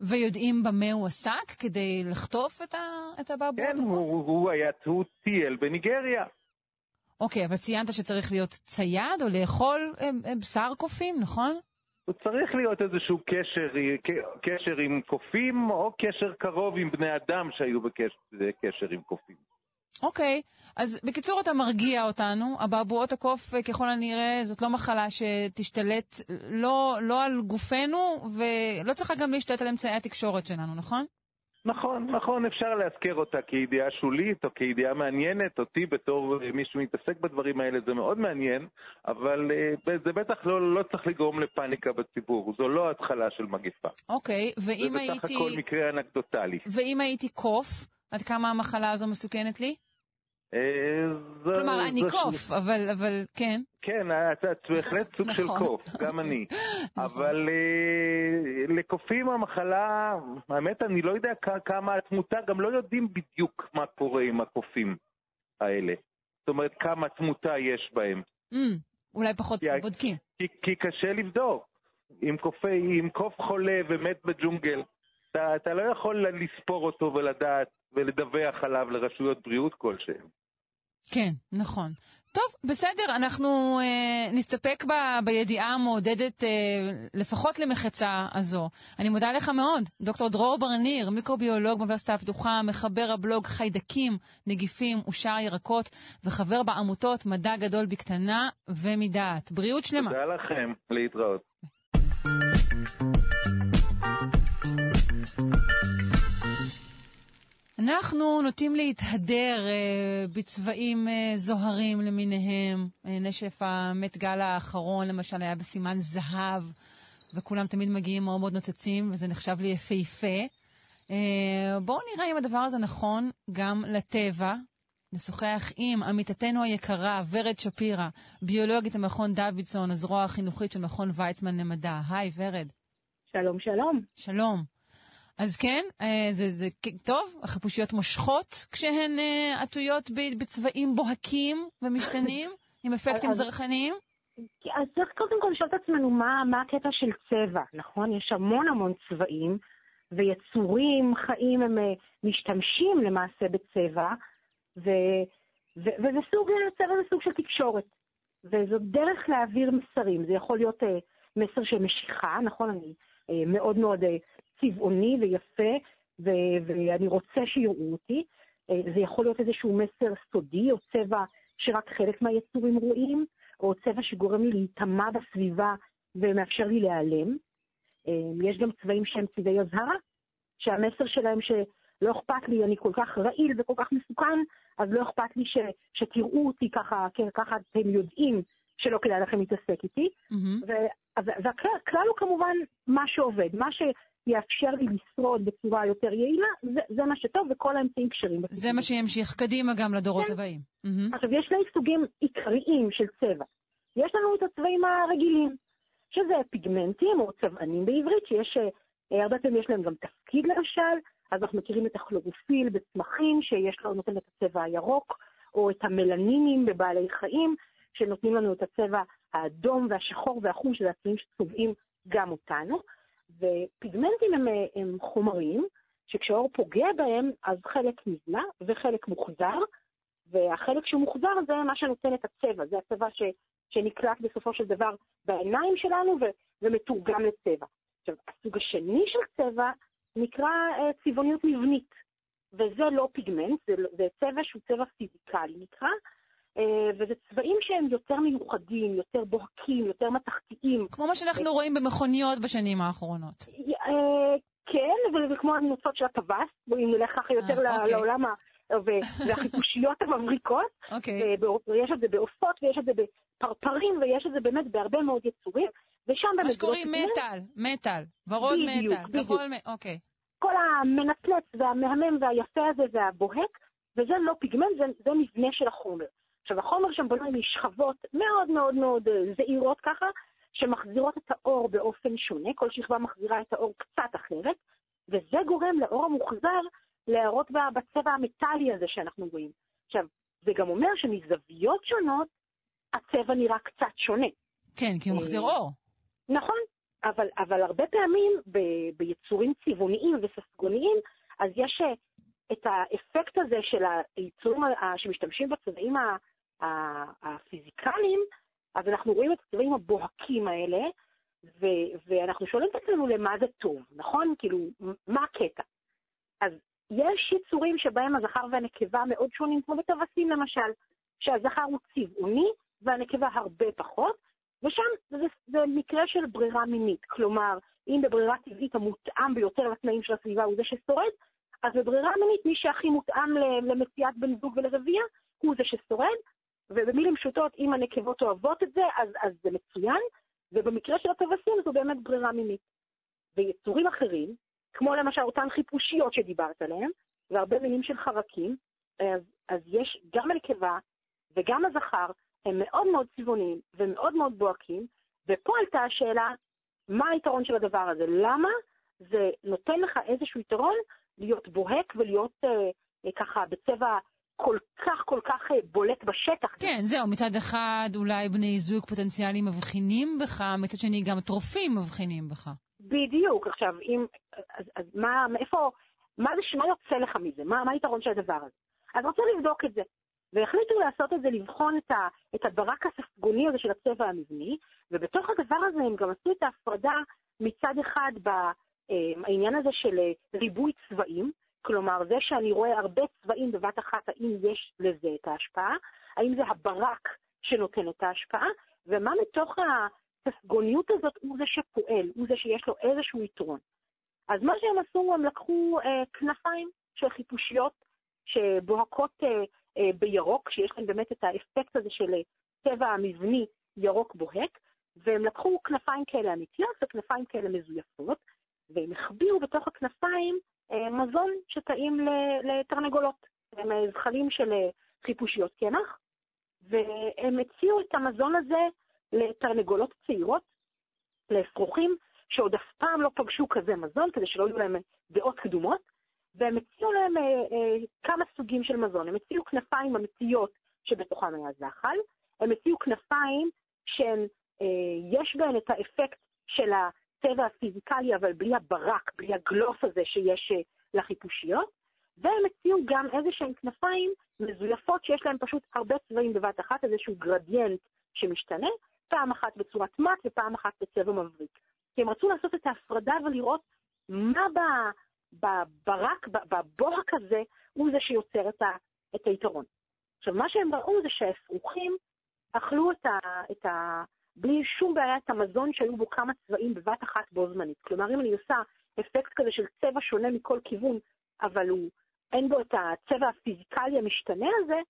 ויודעים במה הוא עסק כדי לחטוף את הבעבועות? כן, הוא, הוא היה, הוא טייל בניגריה. אוקיי, אבל ציינת שצריך להיות צייד או לאכול אה, בשר קופים, נכון? הוא צריך להיות איזשהו קשר, קשר עם קופים, או קשר קרוב עם בני אדם שהיו בקשר עם קופים. אוקיי, okay. אז בקיצור אתה מרגיע אותנו, אבעבועות הקוף ככל הנראה זאת לא מחלה שתשתלט לא, לא על גופנו, ולא צריכה גם להשתלט על אמצעי התקשורת שלנו, נכון? נכון, נכון, אפשר להזכיר אותה כידיעה שולית או כידיעה מעניינת. אותי בתור אה, מי שמתעסק בדברים האלה זה מאוד מעניין, אבל uh, זה בטח לא, לא צריך לגרום לפאניקה בציבור. זו לא התחלה של מגיפה. אוקיי, ואם הייתי... זה בסך הכל מקרה אנקדוטלי. ואם הייתי קוף, עד כמה המחלה הזו מסוכנת לי? אה, כלומר, אני קוף, אבל כן. כן, את בהחלט סוג של נכון. קוף, גם אני. נכון. אבל אה, לקופים המחלה, האמת, אני לא יודע כמה התמותה, גם לא יודעים בדיוק מה קורה עם הקופים האלה. זאת אומרת, כמה תמותה יש בהם. אולי פחות בודקים. כי קשה לבדוק. אם קוף חולה ומת בג'ונגל, אתה לא יכול לספור אותו ולדעת ולדווח עליו לרשויות בריאות כלשהן. כן, נכון. טוב, בסדר, אנחנו אה, נסתפק ב, בידיעה המעודדת, אה, לפחות למחצה הזו. אני מודה לך מאוד, דוקטור דרור ברניר, מיקרוביולוג באוניברסיטה הפתוחה, מחבר הבלוג חיידקים, נגיפים ושאר ירקות, וחבר בעמותות מדע גדול בקטנה ומדעת. בריאות שלמה. תודה לכם, להתראות. אנחנו נוטים להתהדר אה, בצבעים אה, זוהרים למיניהם. אה, נשף המת גל האחרון, למשל, היה בסימן זהב, וכולם תמיד מגיעים מאוד מאוד נוצצים, וזה נחשב לי יפהפה. אה, בואו נראה אם הדבר הזה נכון גם לטבע. נשוחח עם עמיתתנו היקרה, ורד שפירא, ביולוגית המכון דוידסון, הזרוע החינוכית של מכון ויצמן למדע. היי, ורד. שלום, שלום. שלום. אז כן, אה, זה, זה טוב, החיפושיות מושכות כשהן אה, עטויות בצבעים בוהקים ומשתנים, עם אפקטים זרחניים? אז צריך קודם כל לשאול את עצמנו מה, מה הקטע של צבע, נכון? יש המון המון צבעים, ויצורים חיים הם אה, משתמשים למעשה בצבע, ו, ו, וזה סוג, צבע זה סוג של תקשורת. וזו דרך להעביר מסרים. זה יכול להיות מסר של משיכה, נכון? אני מאוד מאוד צבעוני ויפה, ו- ואני רוצה שיראו אותי. אה, זה יכול להיות איזשהו מסר סודי, או צבע שרק חלק מהיצורים רואים, או צבע שגורם לי להיטמע בסביבה ומאפשר לי להיעלם. אה, יש גם צבעים שהם צבעי אזהרה, שהמסר שלהם שלא אכפת לי, אני כל כך רעיל וכל כך מסוכן, אז לא אכפת לי ש, שתראו אותי ככה, ככה אתם יודעים שלא כדאי לכם להתעסק איתי. Mm-hmm. והכלל הוא כמובן מה שעובד, מה ש... יאפשר לי לשרוד בצורה יותר יעילה, זה, זה מה שטוב, וכל האמצעים כשרים. זה מה שימשיך קדימה גם לדורות כן. הבאים. Mm-hmm. עכשיו, יש שני סוגים עיקריים של צבע. יש לנו את הצבעים הרגילים, שזה פיגמנטים או צבענים בעברית, שיש, אה, הרבה פעמים יש להם גם תפקיד למשל, אז אנחנו מכירים את הכלורופיל בצמחים, שיש לו, נותן את הצבע הירוק, או את המלנינים בבעלי חיים, שנותנים לנו את הצבע האדום והשחור והחום, שזה הצבעים שצובעים גם אותנו. ופיגמנטים הם, הם חומרים שכשהאור פוגע בהם, אז חלק נבלע וחלק מוחזר, והחלק שמוחזר זה מה שנותן את הצבע, זה הצבע ש, שנקלט בסופו של דבר בעיניים שלנו ו, ומתורגם לצבע. עכשיו, הסוג השני של צבע נקרא uh, צבעוניות מבנית, וזה לא פיגמנט, זה, זה צבע שהוא צבע פיזיקלי נקרא, אה, וזה צבעים שהם יותר מיוחדים, יותר בוהקים, יותר מתכתיים. כמו מה שאנחנו רואים במכוניות בשנים האחרונות. אה, כן, וכמו הנוצות של הטווס, אם נלך ככה יותר אה, אוקיי. לעולם והחיפושיות המבריקות. אוקיי. יש את זה בעופות ויש את זה בפרפרים ויש את זה באמת בהרבה מאוד יצורים. ושם באמת... מה שקוראים מטאל, מטאל, ורוד מטאל, כחול מטאל, אוקיי. כל המנצלץ והמהמם והיפה הזה והבוהק, וזה לא פיגמנט, זה, זה מבנה של החומר. עכשיו, החומר שם בנוי משכבות מאוד מאוד מאוד אה, זעירות ככה, שמחזירות את האור באופן שונה, כל שכבה מחזירה את האור קצת אחרת, וזה גורם לאור המוחזר להראות בצבע המטאלי הזה שאנחנו רואים. עכשיו, זה גם אומר שמזוויות שונות, הצבע נראה קצת שונה. כן, כי הוא מחזיר אה, אור. נכון, אבל, אבל הרבה פעמים ב, ביצורים צבעוניים וססגוניים, אז יש אה, את האפקט הזה של היצורים שמשתמשים בצבעים הפיזיקליים, אז אנחנו רואים את הצבעים הבוהקים האלה, ו- ואנחנו שואלים את עצמנו למה זה טוב, נכון? כאילו, מה הקטע? אז יש יצורים שבהם הזכר והנקבה מאוד שונים, כמו בטווסים למשל, שהזכר הוא צבעוני והנקבה הרבה פחות, ושם זה, זה מקרה של ברירה מינית. כלומר, אם בברירה טבעית המותאם ביותר לתנאים של הסביבה הוא זה ששורד, אז בברירה מינית מי שהכי מותאם למציאת בן זוג ולרבייה הוא זה ששורד, ובמילים פשוטות, אם הנקבות אוהבות את זה, אז, אז זה מצוין, ובמקרה של הטווסים זו באמת ברירה מינית. ויצורים אחרים, כמו למשל אותן חיפושיות שדיברת עליהן, והרבה מינים של חרקים, אז, אז יש גם הנקבה וגם הזכר, הם מאוד מאוד צבעוניים ומאוד מאוד בוהקים, ופה עלתה השאלה, מה היתרון של הדבר הזה? למה זה נותן לך איזשהו יתרון להיות בוהק ולהיות אה, אה, ככה בצבע כל כך כל כך אה, בולט בשטח. כן, זהו, מצד אחד אולי בני זוג פוטנציאליים מבחינים בך, מצד שני גם טרופים מבחינים בך. בדיוק. עכשיו, אם... אז, אז מה, מאיפה... מה, זה, מה יוצא לך מזה? מה, מה היתרון של הדבר הזה? אז רוצה לבדוק את זה. והחליטו לעשות את זה, לבחון את, ה, את הברק הספגוני הזה של הצבע המבני, ובתוך הדבר הזה הם גם עשו את ההפרדה מצד אחד בעניין הזה של ריבוי צבעים, כלומר, זה שאני רואה הרבה צבעים בבת אחת, האם יש לזה את ההשפעה? האם זה הברק שנותן את ההשפעה? ומה מתוך הססגוניות הזאת הוא זה שפועל, הוא זה שיש לו איזשהו יתרון. אז מה שהם עשו, הם לקחו אה, כנפיים של חיפושיות שבוהקות אה, אה, בירוק, שיש להן באמת את האפקט הזה של צבע המבני ירוק בוהק, והם לקחו כנפיים כאלה אמיתיות וכנפיים כאלה מזויפות, והם החביאו בתוך הכנפיים אה, מזון שטעים לתרנגולות. הם אה, זחלים של אה, חיפושיות קמח, והם הציעו את המזון הזה לתרנגולות צעירות, לאפרוחים, שעוד אף פעם לא פגשו כזה מזון, כדי שלא יהיו להם דעות קדומות, והם הציעו להם אה, אה, כמה סוגים של מזון. הם הציעו כנפיים אמיתיות שבתוכם היה זחל, הם הציעו כנפיים שיש אה, בהן את האפקט של הצבע הפיזיקלי, אבל בלי הברק, בלי הגלוף הזה שיש אה, לחיפושיות, והם הציעו גם איזה שהן כנפיים מזויפות שיש להן פשוט הרבה צבעים בבת אחת, איזשהו גרדיאנט שמשתנה, פעם אחת בצורת מט ופעם אחת בצבע מבריק. כי הם רצו לעשות את ההפרדה ולראות מה בברק, בבוהק הזה, הוא זה שיוצר את, ה, את היתרון. עכשיו, מה שהם ראו זה שהאפרוחים אכלו את ה, את ה, בלי שום בעיה את המזון שהיו בו כמה צבעים בבת אחת בו זמנית. כלומר, אם אני עושה אפקט כזה של צבע שונה מכל כיוון, אבל הוא, אין בו את הצבע הפיזיקלי המשתנה הזה,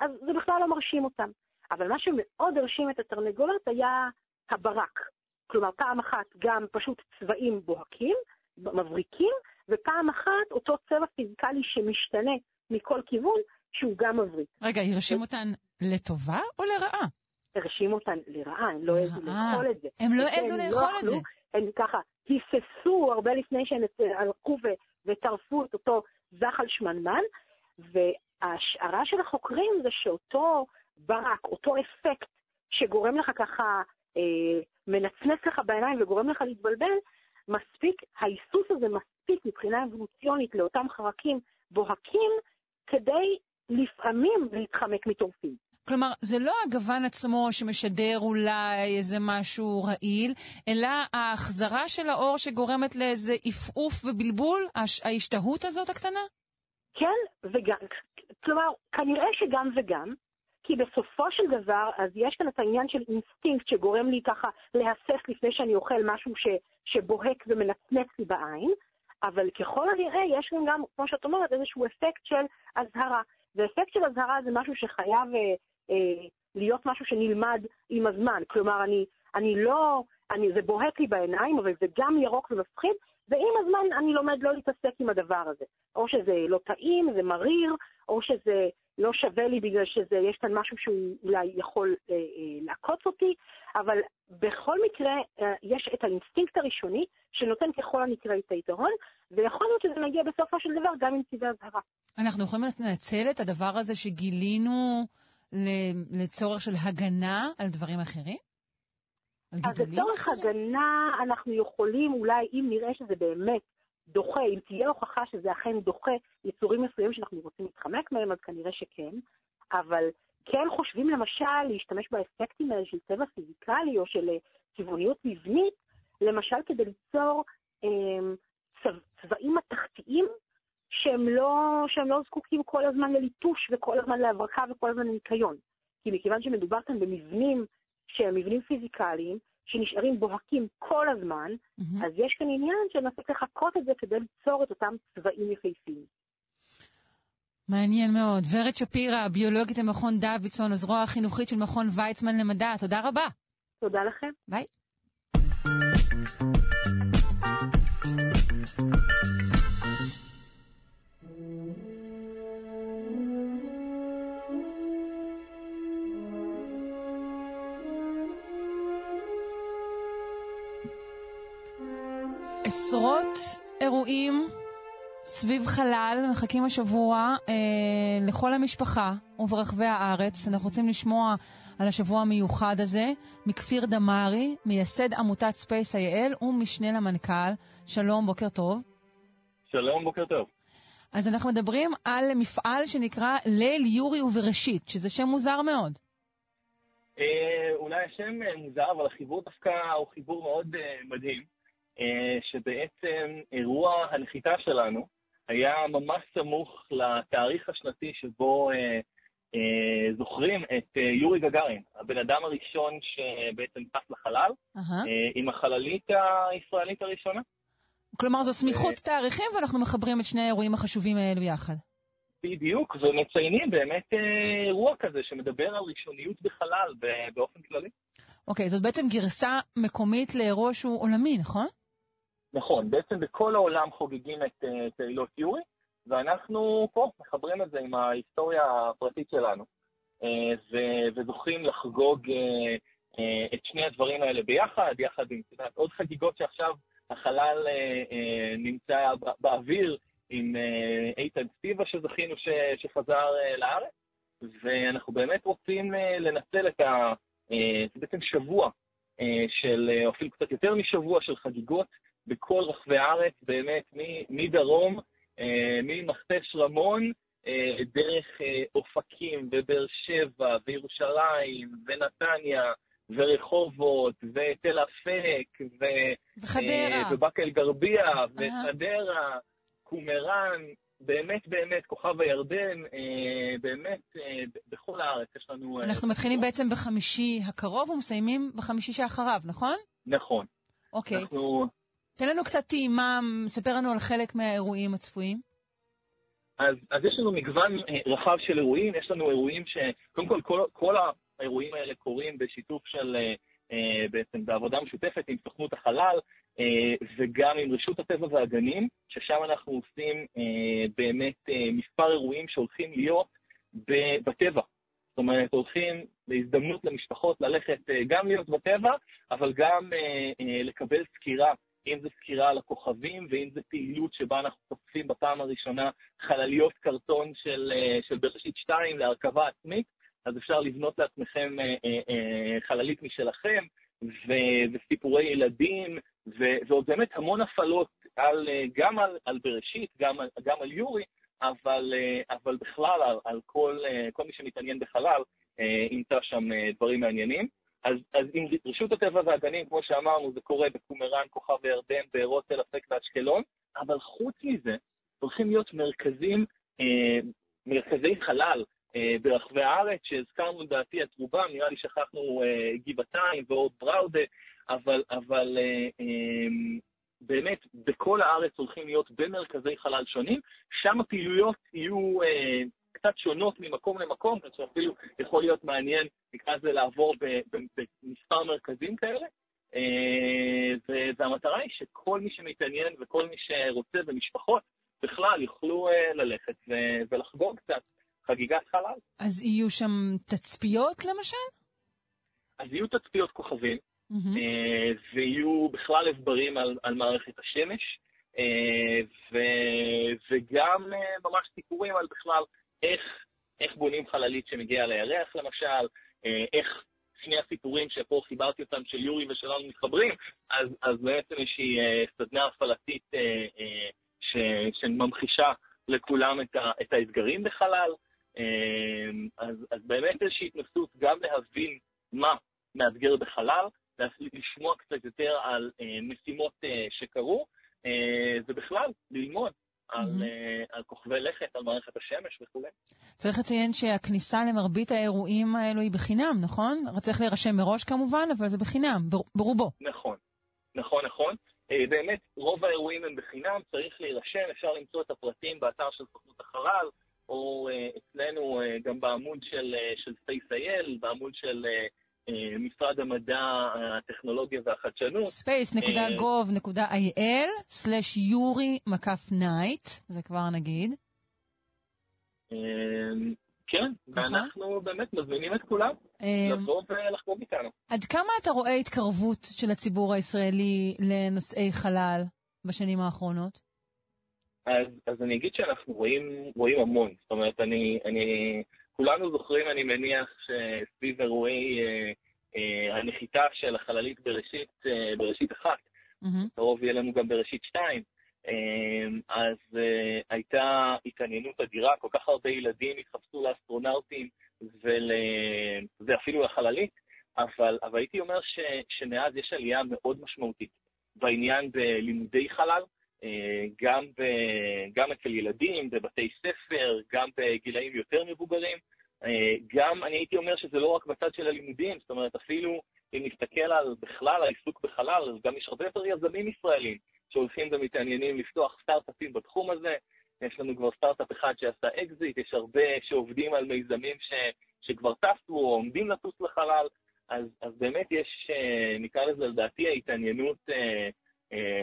אז זה בכלל לא מרשים אותם. אבל מה שמאוד הרשים את התרנגולות היה הברק. כלומר, פעם אחת גם פשוט צבעים בוהקים, מבריקים, ופעם אחת אותו צבע פיזיקלי שמשתנה מכל כיוון, שהוא גם מבריק. רגע, הרשים אותן לטובה או לרעה? הרשים אותן לרעה, הם לא העזו לאכול את זה. הם לא העזו לא לאכול את זה. הם ככה היססו הרבה לפני שהם הלכו וטרפו את אותו זחל שמנמן, וההשערה של החוקרים זה שאותו ברק, אותו אפקט שגורם לך ככה, אה, מנצנץ לך בעיניים וגורם לך להתבלבל, מספיק, ההיסוס הזה מספיק מבחינה אבולוציונית לאותם חרקים בוהקים כדי לפעמים להתחמק מטורפים. כלומר, זה לא הגוון עצמו שמשדר אולי איזה משהו רעיל, אלא ההחזרה של האור שגורמת לאיזה עפעוף ובלבול, ההשתהות הזאת הקטנה? כן, וגם, כלומר, כנראה שגם וגם, כי בסופו של דבר, אז יש כאן את העניין של אינסטינקט שגורם לי ככה להסס לפני שאני אוכל משהו ש, שבוהק ומנצנץ לי בעין, אבל ככל הנראה יש גם, כמו שאת אומרת, איזשהו אפקט של אזהרה. ואפקט של אזהרה זה משהו שחייב אה, להיות משהו שנלמד עם הזמן. כלומר, אני, אני לא, אני, זה בוהק לי בעיניים, אבל זה גם ירוק ומפחיד, ועם הזמן אני לומד לא להתעסק עם הדבר הזה. או שזה לא טעים, זה מריר, או שזה לא שווה לי בגלל שיש כאן משהו שהוא אולי יכול אה, אה, לעקוץ אותי, אבל בכל מקרה אה, יש את האינסטינקט הראשוני שנותן ככל הנראה את היתרון, ויכול להיות שזה מגיע בסופו של דבר גם עם צבעי אזהרה. אנחנו יכולים לנצל את הדבר הזה שגילינו לצורך של הגנה על דברים אחרים? אז לצורך הגנה אנחנו יכולים אולי, אם נראה שזה באמת דוחה, אם תהיה הוכחה שזה אכן דוחה יצורים מסוימים שאנחנו רוצים להתחמק מהם, אז כנראה שכן. אבל כן חושבים למשל להשתמש באפקטים האלה של צבע פיזיקלי או של צבעוניות מבנית, למשל כדי ליצור אה, צבע, צבעים מתכתיים שהם לא, שהם לא זקוקים כל הזמן לליטוש וכל הזמן להברקה וכל הזמן לניקיון. כי מכיוון שמדובר כאן במבנים שהם מבנים פיזיקליים, שנשארים בוהקים כל הזמן, mm-hmm. אז יש כאן עניין שנעשה לחכות את זה כדי ליצור את אותם צבעים יפהפיים. מעניין מאוד. ורד שפירא, ביולוגית למכון דוידסון, הזרוע החינוכית של מכון ויצמן למדע. תודה רבה. תודה לכם. ביי. עשרות אירועים סביב חלל מחכים השבוע אה, לכל המשפחה וברחבי הארץ. אנחנו רוצים לשמוע על השבוע המיוחד הזה מכפיר דמארי, מייסד עמותת SpaceIL ומשנה למנכ"ל. שלום, בוקר טוב. שלום, בוקר טוב. אז אנחנו מדברים על מפעל שנקרא ליל יורי ובראשית, שזה שם מוזר מאוד. אה, אולי השם אה, מוזר, אבל החיבור דווקא הוא חיבור מאוד אה, מדהים, שבעצם אירוע הנחיתה שלנו היה ממש סמוך לתאריך השנתי שבו אה, אה, זוכרים את אה, יורי גגארין, הבן אדם הראשון שבעצם טס לחלל. אה, עם החללית הישראלית הראשונה. כלומר, זו סמיכות תאריכים, ואנחנו מחברים את שני האירועים החשובים האלו יחד. בדיוק, ומציינים באמת אה, אירוע כזה שמדבר על ראשוניות בחלל באופן כללי. אוקיי, זאת בעצם גרסה מקומית לאירוע שהוא עולמי, נכון? נכון, בעצם בכל העולם חוגגים את אה, תהילות יורי, ואנחנו פה מחברים את זה עם ההיסטוריה הפרטית שלנו, אה, ו- וזוכים לחגוג אה, את שני הדברים האלה ביחד, יחד עם יודעת, עוד חגיגות שעכשיו החלל נמצא בא- באוויר עם איתן סטיבה שזכינו ש- שחזר לארץ, ואנחנו באמת רוצים לנצל את ה... זה בעצם שבוע של, אה, אפילו קצת יותר משבוע של חגיגות בכל רחבי הארץ, באמת מדרום, אה, ממכתש רמון, אה, דרך אה, אופקים ובאר שבע וירושלים ונתניה ורחובות ותל אפק ו- וחדרה. אה, ובאקה אל-גרבייה וחדרה, קומראן, באמת באמת, כוכב הירדן, אה, באמת אה, בכל הארץ יש לנו... אה, אנחנו מתחילים בעצם בחמישי הקרוב ומסיימים בחמישי שאחריו, נכון? נכון. אוקיי. אנחנו... תן לנו קצת טעימה, ספר לנו על חלק מהאירועים הצפויים. אז, אז יש לנו מגוון רחב של אירועים, יש לנו אירועים ש... קודם כל, כל, כל האירועים האלה קורים בשיתוף של, בעצם בעבודה משותפת עם סוכנות החלל וגם עם רשות הטבע והגנים, ששם אנחנו עושים אה, באמת אה, מספר אירועים שהולכים להיות בטבע. זאת אומרת, הולכים להזדמנות למשפחות ללכת אה, גם להיות בטבע, אבל גם אה, אה, לקבל סקירה אם זה סקירה על הכוכבים, ואם זה פעילות שבה אנחנו תופסים בפעם הראשונה חלליות קרטון של, אה, של בראשית 2 להרכבה עצמית, אז אפשר לבנות לעצמכם אה, אה, אה, חללית משלכם, וסיפורי ילדים, ו- ועוד באמת המון הפעלות על, אה, גם על, על בראשית, גם, גם על יורי, אבל, אה, אבל בכלל על, על כל, אה, כל מי שמתעניין בחלל, ימצא שם דברים מעניינים. אז, אז עם רשות הטבע והגנים, כמו שאמרנו, זה קורה בקומראן, כוכב הירדן, בארות, תל אפק ואשקלון, אבל חוץ מזה, הולכים להיות מרכזים, מרכזי חלל ברחבי הארץ, שהזכרנו לדעתי את רובם, נראה לי שכחנו גבעתיים ועוד בראודה, אבל, אבל אה, אה, באמת בכל הארץ הולכים להיות במרכזי חלל שונים, שם הפעילויות יהיו אה, קצת שונות ממקום למקום, כך שאפילו יכול להיות מעניין, נקרא לזה, לעבור במספר מרכזים כאלה. אה, והמטרה היא שכל מי שמתעניין וכל מי שרוצה ומשפחות בכלל יוכלו ללכת ולחגוג קצת חגיגת חלל. אז יהיו שם תצפיות, למשל? אז יהיו תצפיות כוכבים, מהמם. אה, ויהיו בכלל הסברים על, על מערכת השמש, אה, ו, וגם אה, ממש סיפורים על בכלל איך, איך בונים חללית שמגיעה לירח למשל, איך שני הסיפורים שפה חיברתי אותם של יורי ושלנו מתחברים, אז, אז בעצם איזושהי סדנה הפעלתית ש, שממחישה לכולם את, ה, את האתגרים בחלל. אז, אז באמת איזושהי התנסות גם להבין מה מאתגר בחלל, לשמוע קצת יותר על אה, משימות אה, שקרו, אה, ובכלל ללמוד על. אה, על כוכבי לכת, על מערכת השמש וכולי. צריך לציין שהכניסה למרבית האירועים האלו היא בחינם, נכון? צריך להירשם מראש כמובן, אבל זה בחינם, בר- ברובו. נכון, נכון, נכון. אה, באמת, רוב האירועים הם בחינם, צריך להירשם, אפשר למצוא את הפרטים באתר של סוכנות החלל, או אה, אצלנו גם בעמוד של, של SpaceIL, בעמוד של משרד המדע, הטכנולוגיה והחדשנות. נייט, זה כבר נגיד. אה, כן, ואנחנו באמת מזמינים את כולם אה, לבוא ולחגוג איתנו. עד כמה אתה רואה התקרבות של הציבור הישראלי לנושאי חלל בשנים האחרונות? אז, אז אני אגיד שאנחנו רואים, רואים המון. זאת אומרת, אני, אני, כולנו זוכרים, אני מניח, שסביב אירועי אה, אה, הנחיתה של החללית בראשית, אה, בראשית אחת. בקרוב יהיה לנו גם בראשית שתיים, אז הייתה התעניינות אדירה, כל כך הרבה ילדים התחפשו לאסטרונאוטים ול... ואפילו לחללית, אבל, אבל הייתי אומר ש, שמאז יש עלייה מאוד משמעותית בעניין בלימודי חלל, גם, ב, גם אצל ילדים, בבתי ספר, גם בגילאים יותר מבוגרים. גם אני הייתי אומר שזה לא רק בצד של הלימודים, זאת אומרת, אפילו אם נסתכל על בכלל העיסוק בחלל, אז גם יש הרבה יותר יזמים ישראלים שהולכים ומתעניינים לפתוח סטארט-אפים בתחום הזה. יש לנו כבר סטארט-אפ אחד שעשה אקזיט, יש הרבה שעובדים על מיזמים ש, שכבר טסו או עומדים לטוס לחלל, אז, אז באמת יש, נקרא לזה לדעתי, ההתעניינות אה, אה,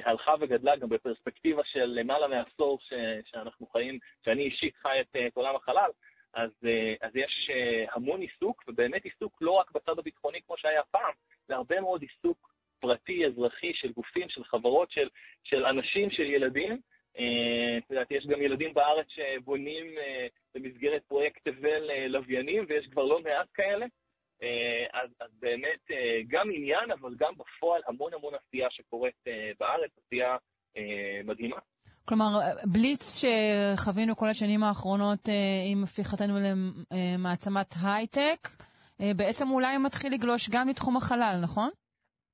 הלכה וגדלה גם בפרספקטיבה של למעלה מעשור ש, שאנחנו חיים, שאני אישית חי את, את עולם החלל, אז, אה, אז יש אה, המון עיסוק, ובאמת עיסוק לא רק בצד הביטחוני כמו שהיה פעם, זה הרבה מאוד עיסוק פרטי, אזרחי, של גופים, של חברות, של, של אנשים, של ילדים. אה, את יודעת, יש גם ילדים בארץ שבונים במסגרת פרויקט תבל לוויינים, ויש כבר לא מעט כאלה. אז, אז באמת גם עניין, אבל גם בפועל המון המון עשייה שקורית בארץ, עשייה מדהימה. כלומר, בליץ שחווינו כל השנים האחרונות אה, עם הפיכתנו למעצמת הייטק, אה, בעצם אולי מתחיל לגלוש גם לתחום החלל, נכון?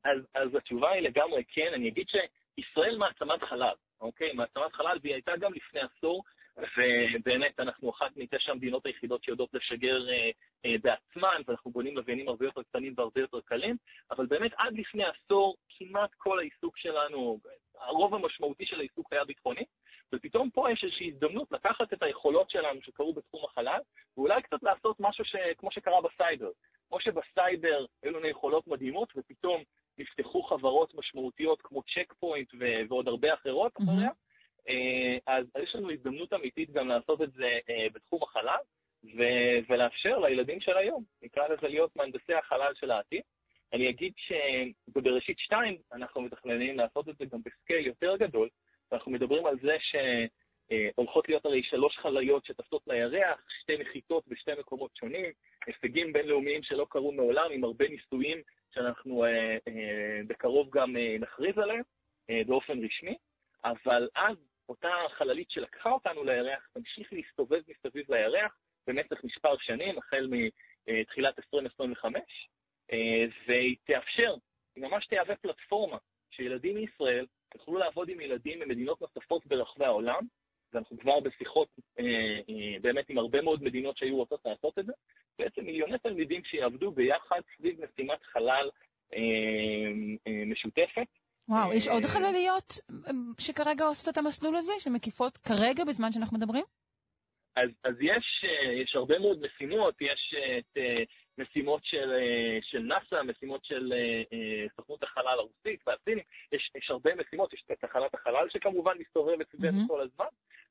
אז, אז התשובה היא לגמרי כן. אני אגיד שישראל מעצמת חלל, אוקיי? מעצמת חלל, והיא הייתה גם לפני עשור, ובאמת אנחנו אחת מתשע המדינות היחידות שיודעות לשגר אה, אה, בעצמן, ואנחנו בונים לוויינים הרבה יותר קטנים והרבה יותר קלים, אבל באמת עד לפני עשור כמעט כל העיסוק שלנו, הרוב המשמעותי של העיסוק היה ביטחוני, ופתאום פה יש איזושהי הזדמנות לקחת את היכולות שלנו שקרו בתחום החלל, ואולי קצת לעשות משהו ש... כמו שקרה בסייבר. כמו שבסייבר היו לנו יכולות מדהימות, ופתאום נפתחו חברות משמעותיות כמו צ'ק פוינט ו... ועוד הרבה אחרות mm-hmm. אחריה, אה, אז יש לנו הזדמנות אמיתית גם לעשות את זה אה, בתחום החלל, ו- ולאפשר לילדים של היום, נקרא לזה להיות מהנדסי החלל של העתיד. אני אגיד שבבראשית 2 אנחנו מתכננים לעשות את זה גם ב scale יותר גדול, ואנחנו מדברים על זה שהולכות להיות הרי שלוש חלליות שטסות לירח, שתי נחיתות בשתי מקומות שונים, הישגים בינלאומיים שלא קרו מעולם, עם הרבה ניסויים שאנחנו אה, אה, בקרוב גם אה, נכריז עליהם אה, באופן רשמי, אבל אז אותה חללית שלקחה אותנו לירח תמשיך להסתובב מסביב לירח במשך מספר שנים, החל מתחילת 2025, אה, והיא תאפשר, היא ממש תהווה פלטפורמה שילדים מישראל יוכלו לעבוד עם ילדים ממדינות נוספות ברחבי העולם, ואנחנו כבר בשיחות אה, אה, באמת עם הרבה מאוד מדינות שהיו רוצות לעשות את זה, בעצם מיליוני תלמידים שיעבדו ביחד סביב משימת חלל משותפת, וואו, יש עוד חלליות שכרגע עושות את המסלול הזה, שמקיפות כרגע בזמן שאנחנו מדברים? אז, אז יש, אה, יש הרבה מאוד משימות, יש אה, את אה, משימות של, של נאס"א, משימות של סוכנות החלל הרוסית והסינים, יש, יש הרבה משימות, יש את תחנת החלל שכמובן מסתובבת סביבנו mm-hmm. כל הזמן,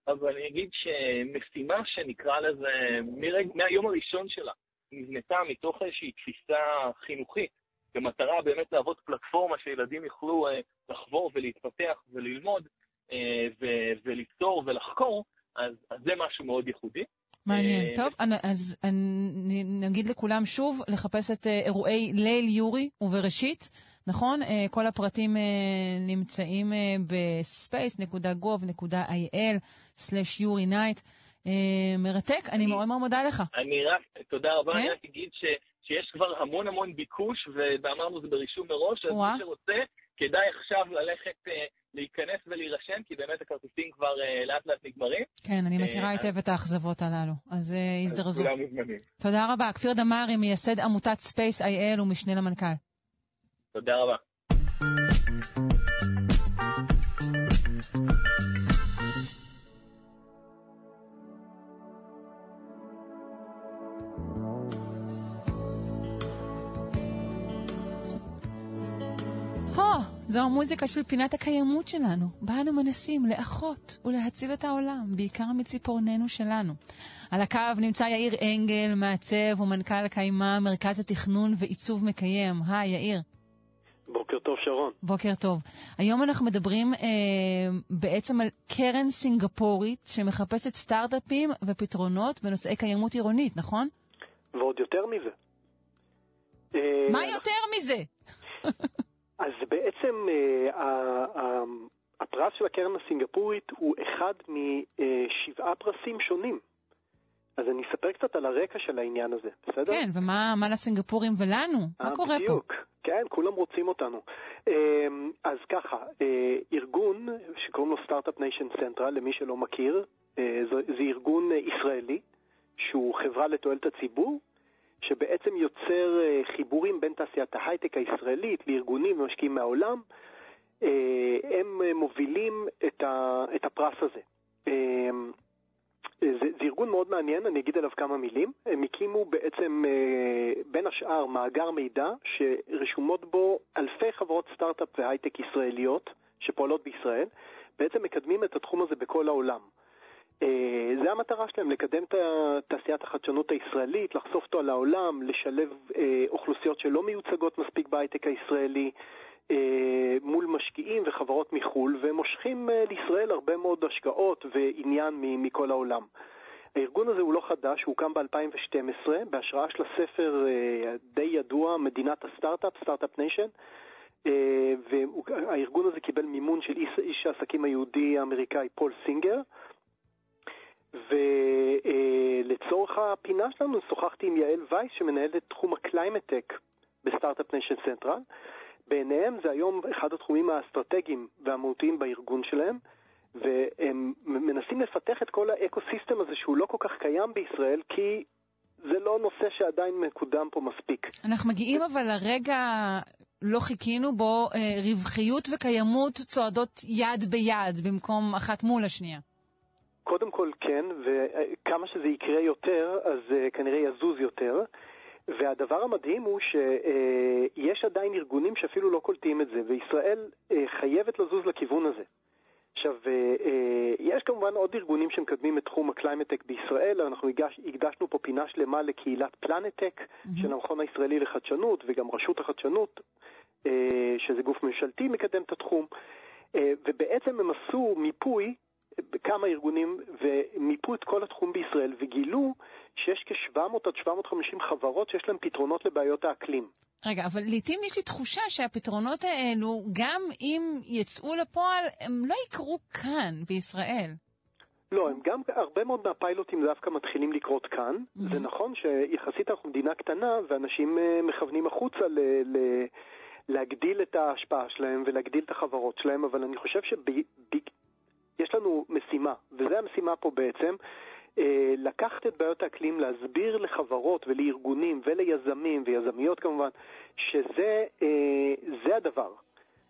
אבל אני אגיד שמשימה שנקרא לזה, מרג, מהיום הראשון שלה, נבנתה מתוך איזושהי תפיסה חינוכית, במטרה באמת להוות פלטפורמה שילדים יוכלו לחבור ולהתפתח וללמוד וליצור ולחקור, אז, אז זה משהו מאוד ייחודי. מעניין. טוב, אז אני, נגיד לכולם שוב לחפש את אה, אירועי ליל יורי ובראשית, נכון? אה, כל הפרטים אה, נמצאים ב space.gov.il/yurinight. מרתק, אני מאוד מאוד מודה לך. אני רק, תודה רבה, כן? אני רק אגיד ש... שיש כבר המון המון ביקוש, ואמרנו זה ברישום מראש, אז מי שרוצה, כדאי עכשיו ללכת אה, להיכנס ולהירשם, כי באמת הכרטיסים כבר אה, לאט לאט נגמרים. כן, אני מכירה היטב את האכזבות הללו, אז הזדרזו. כולם מוזמנים. תודה רבה. כפיר דמארי, מייסד עמותת SpaceIL ומשנה למנכ"ל. תודה רבה. זו המוזיקה של פינת הקיימות שלנו, בה אנו מנסים לאחות ולהציל את העולם, בעיקר מציפורננו שלנו. על הקו נמצא יאיר אנגל, מעצב ומנכ"ל קיימה, מרכז התכנון ועיצוב מקיים. היי, יאיר. בוקר טוב, שרון. בוקר טוב. היום אנחנו מדברים אה, בעצם על קרן סינגפורית שמחפשת סטארט-אפים ופתרונות בנושאי קיימות עירונית, נכון? ועוד יותר מזה. מה יותר מזה? אז בעצם אה, הפרס של הקרן הסינגפורית הוא אחד משבעה פרסים שונים. אז אני אספר קצת על הרקע של העניין הזה, בסדר? כן, ומה מה לסינגפורים ולנו? מה אה, קורה בדיוק. כן, כולם רוצים אותנו. אה, אז ככה, אה, ארגון שקוראים לו Start-Up Nation Central, למי שלא מכיר, זה, ארגון ישראלי, שהוא חברה לתועלת הציבור, שבעצם יוצר אה, חיבורים בין תעשיית ההייטק הישראלית לארגונים ומשקיעים מהעולם. אה, הם אה, מובילים את, הפרס הזה. זה, זה ארגון מאוד מעניין, אני אגיד עליו כמה מילים. הם הקימו בעצם, בין השאר, מאגר מידע שרשומות בו אלפי חברות סטארט-אפ והייטק ישראליות שפועלות בישראל, בעצם מקדמים את התחום הזה בכל העולם. אה, זה המטרה שלהם, לקדם את תעשיית החדשנות הישראלית, לחשוף אותו על העולם, לשלב אה, אוכלוסיות שלא מיוצגות מספיק בהייטק הישראלי. אה, מול משקיעים וחברות מחו"ל, והם מושכים לישראל הרבה מאוד השקעות ועניין מכל העולם. הארגון הזה הוא לא חדש, הוא הוקם ב-2012 בהשראה של הספר די ידוע, מדינת הסטארט-אפ, Start-Up Nation, והארגון הזה קיבל מימון של איש העסקים היהודי האמריקאי פול סינגר. ולצורך הפינה שלנו שוחחתי עם יעל וייס שמנהלת תחום ה climate tech ב Start-Up Nation Central. בעיניהם זה היום אחד התחומים האסטרטגיים והמהותיים בארגון שלהם, והם מנסים לפתח את כל האקו-סיסטם הזה שהוא לא כל כך קיים בישראל, כי זה לא נושא שעדיין מקודם פה מספיק. אנחנו מגיעים אבל לרגע, לא חיכינו בו, אה, רווחיות וקיימות צועדות יד ביד במקום אחת מול השנייה. קודם כל כן, וכמה שזה יקרה יותר, אז uh, כנראה יזוז יותר. והדבר המדהים הוא שיש עדיין ארגונים שאפילו לא קולטים את זה, וישראל אה, חייבת לזוז לכיוון הזה. עכשיו, אה, יש כמובן עוד ארגונים שמקדמים את תחום ה climate tech בישראל, אנחנו הגש, הקדשנו פה פינה שלמה לקהילת PLANETech אמ-המ. של המכון הישראלי לחדשנות וגם רשות החדשנות, שזה גוף ממשלתי, מקדם את התחום, ובעצם הם עשו מיפוי בכמה ארגונים ומיפו את כל התחום בישראל וגילו שיש כ-700 עד 750 חברות שיש להן פתרונות לבעיות האקלים. רגע, אבל לעתים יש לי תחושה שהפתרונות האלו, גם אם יצאו לפועל, הם לא יקרו כאן, בישראל. לא, הם גם, הרבה מאוד מהפיילוטים דווקא מתחילים לקרות כאן. Mm-hmm. זה נכון שיחסית אנחנו מדינה קטנה, ואנשים uh, מכוונים החוצה ל... ל להגדיל את ההשפעה שלהם ולהגדיל את החברות שלהם, אבל אני חושב שיש לנו משימה, וזו המשימה פה בעצם, אה, לקחת את בעיות האקלים, להסביר לחברות ולארגונים וליזמים ויזמיות כמובן, שזה אה, הדבר.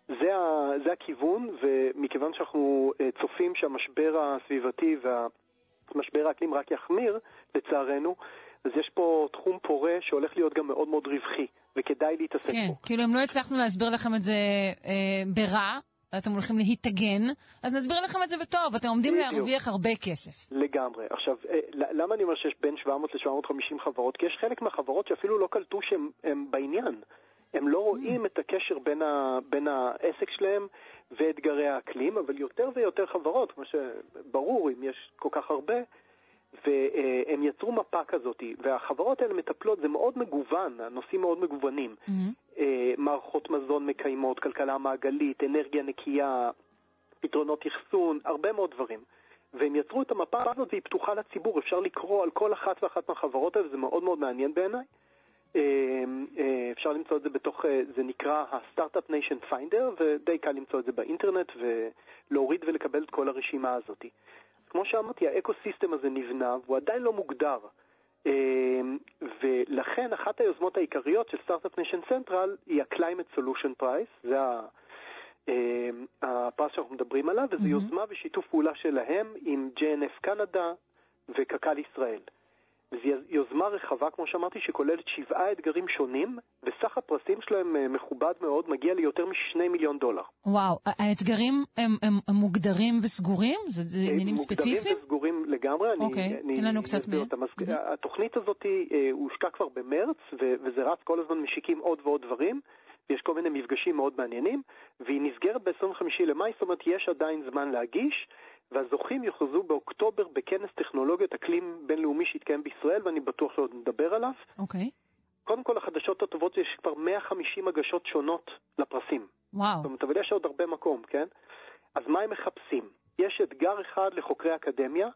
זה, ה, זה הכיוון, ומכיוון שאנחנו אה, צופים שהמשבר הסביבתי והמשבר האקלים רק יחמיר, לצערנו, אז יש פה תחום פורה שהולך להיות גם מאוד מאוד רווחי, וכדאי להתעסק כן, בו. כן, כאילו אם לא הצלחנו להסביר לכם את זה אה, ברע, אתם הולכים להתאגן, אז נסביר לכם את זה בטוב, אתם עומדים בדיוק. להרוויח הרבה כסף. לגמרי. עכשיו, אה, למה אני אומר שיש בין 700 ל-750 חברות? כי יש חלק מהחברות שאפילו לא קלטו שהם בעניין. הם לא רואים את הקשר בין, ה, בין העסק שלהם ואתגרי האקלים, אבל יותר ויותר חברות, כמו שברור, אם יש כל כך הרבה, והם יצרו מפה כזאת, והחברות האלה מטפלות, זה מאוד מגוון, הנושאים מאוד מגוונים. Mm-hmm. מערכות מזון מקיימות, כלכלה מעגלית, אנרגיה נקייה, פתרונות אחסון, הרבה מאוד דברים. והם יצרו את המפה הזאת והיא פתוחה לציבור, אפשר לקרוא על כל אחת ואחת מהחברות האלה, זה מאוד מאוד מעניין בעיניי. אפשר למצוא את זה בתוך, זה נקרא ה-Startup Nation Finder, ודי קל למצוא את זה באינטרנט ולהוריד ולקבל את כל הרשימה הזאת. כמו שאמרתי, האקו-סיסטם הזה נבנה והוא עדיין לא מוגדר. אמ, ולכן אחת היוזמות העיקריות של Start-Up Nation Central היא ה-Climate Solution Prize, זה אמ, הפרס שאנחנו מדברים עליו, וזו אמ-המ. יוזמה ושיתוף פעולה שלהם עם JNF קנדה וקק"ל ישראל. זו יוזמה רחבה, כמו שאמרתי, שכוללת שבעה אתגרים שונים, וסך הפרסים שלהם אה, מכובד מאוד, מגיע ליותר משני מיליון דולר. וואו, האתגרים הם, הם, הם מוגדרים וסגורים? זה, זה עניינים ספציפיים? מוגדרים וסגורים לגמרי. אוקיי, תן לנו קצת מהם. Mm-hmm. התוכנית הזאת אה, הושקה כבר במרץ, וזה רץ כל הזמן, משיקים עוד ועוד דברים. יש כל מיני מפגשים מאוד מעניינים, והיא נסגרת ב-25 למאי, זאת אומרת יש עדיין זמן להגיש. והזוכים יוכרזו באוקטובר בכנס טכנולוגיות אקלים בינלאומי שיתקיים בישראל, ואני בטוח שעוד נדבר עליו. אוקיי. Okay. קודם כל, החדשות הטובות יש כבר 150 הגשות שונות לפרסים. וואו. זאת אומרת, אבל יש עוד הרבה מקום, כן? אז מה הם מחפשים? יש אתגר אחד לחוקרי אקדמיה,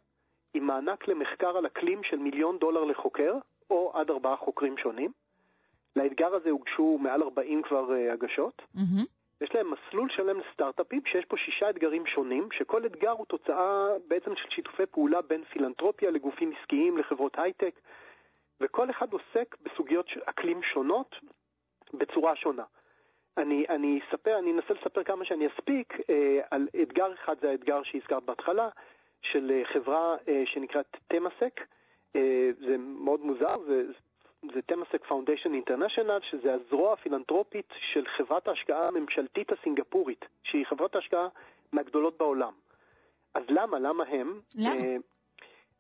עם מענק למחקר על אקלים של מיליון דולר לחוקר, או עד ארבעה חוקרים שונים. לאתגר הזה הוגשו מעל 40 כבר uh, הגשות. Mm-hmm. יש להם מסלול שלם לסטארט-אפים, שיש פה שישה אתגרים שונים, שכל אתגר הוא תוצאה בעצם של שיתופי פעולה בין פילנטרופיה לגופים עסקיים, לחברות הייטק, וכל אחד עוסק בסוגיות אקלים שונות בצורה שונה. אני, אני אספר, אני אנסה לספר כמה שאני אספיק אה, על אתגר אחד, זה האתגר שהזכרת בהתחלה, של אה, חברה אה, שנקראת תמאסק. אה, זה מאוד מוזר, זה, זה Temasek Foundation International, שזה הזרוע הפילנטרופית של חברת ההשקעה הממשלתית הסינגפורית, שהיא חברת ההשקעה מהגדולות בעולם. אז למה? למה הם? למה? אה,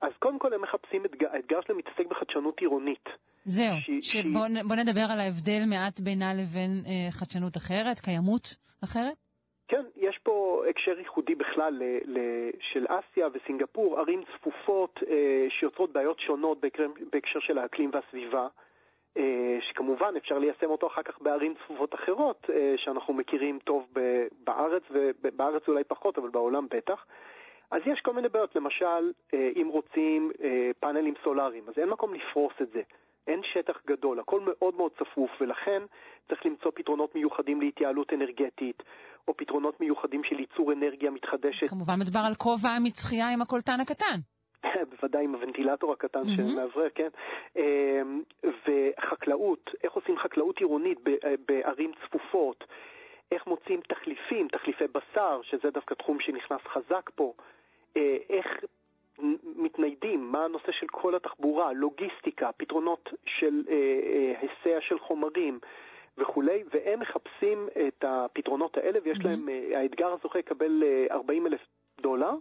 אז קודם כל הם מחפשים אתגר, האתגר שלהם מתעסק בחדשנות עירונית. זהו, שבוא נדבר על ההבדל מעט בינה לבין אה, חדשנות אחרת, קיימות אחרת. כן, יש פה הקשר ייחודי בכלל ל, ל, של אסיה וסינגפור, ערים צפופות אה, שיוצרות בעיות שונות בהקשר, בהקשר של האקלים והסביבה, אה, שכמובן אפשר ליישם אותו אחר כך בערים צפופות אחרות אה, שאנחנו מכירים טוב ב, בארץ, ובארץ אולי פחות, אבל בעולם בטח. אז יש כל מיני בעיות, למשל, אה, אם רוצים אה, פאנלים סולאריים, אז אין מקום לפרוס את זה. אין שטח גדול, הכל מאוד מאוד צפוף, ולכן צריך למצוא פתרונות מיוחדים להתייעלות אנרגטית, או פתרונות מיוחדים של ייצור אנרגיה מתחדשת. כמובן מדובר על כובע מצחייה עם הקולטן הקטן. בוודאי עם הוונטילטור הקטן מהמם. שמאוורר, כן. אמ, וחקלאות, איך עושים חקלאות עירונית אה, בערים צפופות, איך מוצאים תחליפים, תחליפי בשר, שזה דווקא תחום שנכנס חזק פה, אה, איך מתניידים, מה הנושא של כל התחבורה, לוגיסטיקה, פתרונות של אה, אה, היסע של חומרים. וכולי, והם מחפשים את הפתרונות האלה, ויש להם, אה, האתגר הזוכה יקבל 40 אלף דולר,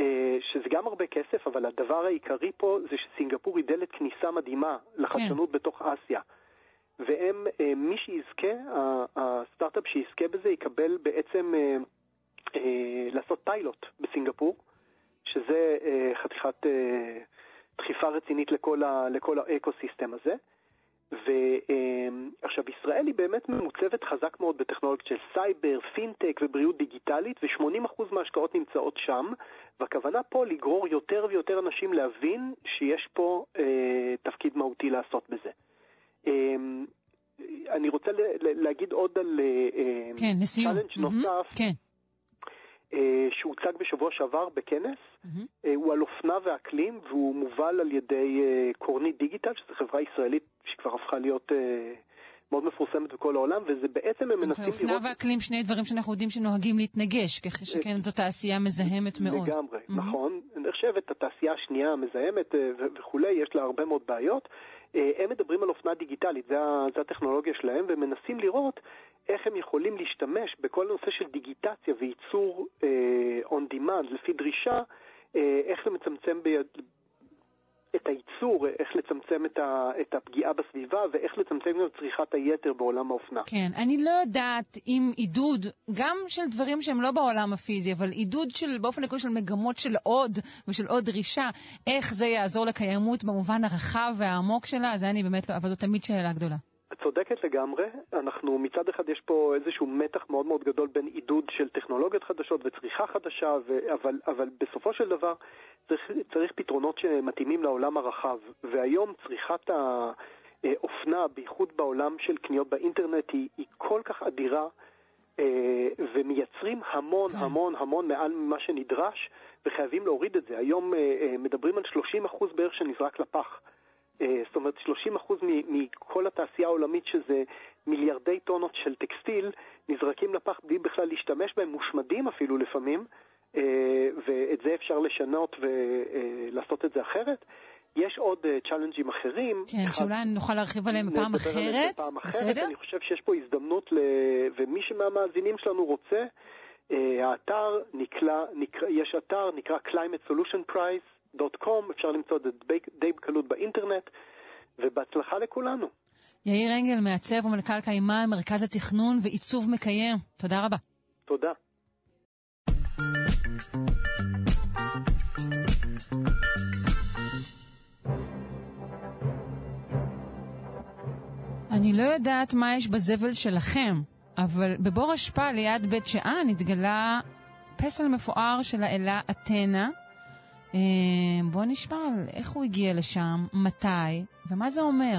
אה, שזה גם הרבה כסף, אבל הדבר העיקרי פה זה שסינגפור היא דלת כניסה מדהימה לחדשנות בתוך אסיה. והם, אה, מי שיזכה, הסטארט-אפ שיזכה בזה יקבל בעצם אה, אה, לעשות פיילוט בסינגפור, שזה אה, חתיכת אה, דחיפה רצינית לכל, ה, לכל האקו-סיסטם הזה. ועכשיו, ישראל היא באמת ממוצבת חזק מאוד בטכנולוגיות של סייבר, פינטק ובריאות דיגיטלית, ו-80% מההשקעות נמצאות שם, והכוונה פה לגרור יותר ויותר אנשים להבין שיש פה אה, תפקיד מהותי לעשות בזה. אה, אני רוצה ל- ל- להגיד עוד על אה, כן, לסיום. מהמם, נוסף, כן. אה, שהוצג בשבוע שעבר בכנס. אה, הוא על אופנה ואקלים, והוא מובל על ידי אה, קורנית דיגיטל, שזו חברה ישראלית שכבר הפכה להיות מאוד מפורסמת בכל העולם, וזה בעצם הם מנסים אופנה לראות... ואקלים, שני דברים שאנחנו יודעים שנוהגים להתנגש, כך שכן זו תעשייה מזהמת מאוד. לגמרי, מהמם. נכון. נחשבת התעשייה השנייה המזהמת וכולי, יש לה הרבה מאוד בעיות. אה, הם מדברים על אופנה דיגיטלית, זה, זה הטכנולוגיה שלהם, ומנסים לראות איך הם יכולים להשתמש בכל הנושא של דיגיטציה וייצור אה, on demand לפי דרישה, אה, איך למצמצם ביד... את הייצור, איך לצמצם את, ה... את הפגיעה בסביבה ואיך לצמצם את צריכת היתר בעולם האופנה. כן, אני לא יודעת אם עידוד, גם של דברים שהם לא בעולם הפיזי, אבל עידוד של, באופן עקרוני של מגמות של עוד ושל עוד דרישה, איך זה יעזור לקיימות במובן הרחב והעמוק שלה, זה אני באמת לא, אבל זו תמיד שאלה גדולה. את צודקת לגמרי, אנחנו מצד אחד יש פה איזשהו מתח מאוד מאוד גדול בין עידוד של טכנולוגיות חדשות וצריכה חדשה, ו- אבל, אבל בסופו של דבר צריך, צריך פתרונות שמתאימים לעולם הרחב, והיום צריכת האופנה, בייחוד בעולם של קניות באינטרנט, היא, היא כל כך אדירה, אה, ומייצרים המון המון המון מעל ממה שנדרש, וחייבים להוריד את זה. היום אה, אה, מדברים על 30% בערך שנזרק לפח. אה, זאת אומרת, 30% מ- מכל התעשייה העולמית, שזה מיליארדי טונות של טקסטיל, נזרקים לפח בלי בכלל להשתמש בהם, מושמדים אפילו לפעמים, אה, ואת זה אפשר לשנות ולעשות את זה אחרת. יש עוד צ'אלנג'ים אחרים. כן, אחד- שאולי נוכל להרחיב עליהם פעם אחרת, בפעם אחרת. בסדר? אני חושב שיש פה הזדמנות, ל... ומי מהמאזינים שלנו רוצה, אה, האתר נקרא, נקרא, יש אתר, נקרא climatesolutionprize.com, אפשר למצוא את זה די בקלות באינטרנט, ובהצלחה לכולנו. יאיר אנגל, מעצב ומנכ"ל קיימה, מרכז התכנון ועיצוב מקיים. תודה רבה. תודה. אני לא יודעת מה יש בזבל שלכם, אבל בבור אשפה ליד בית שאן התגלה פסל מפואר של האלה אתנה. אה, בואו נשמע על איך הוא הגיע לשם, מתי, ומה זה אומר.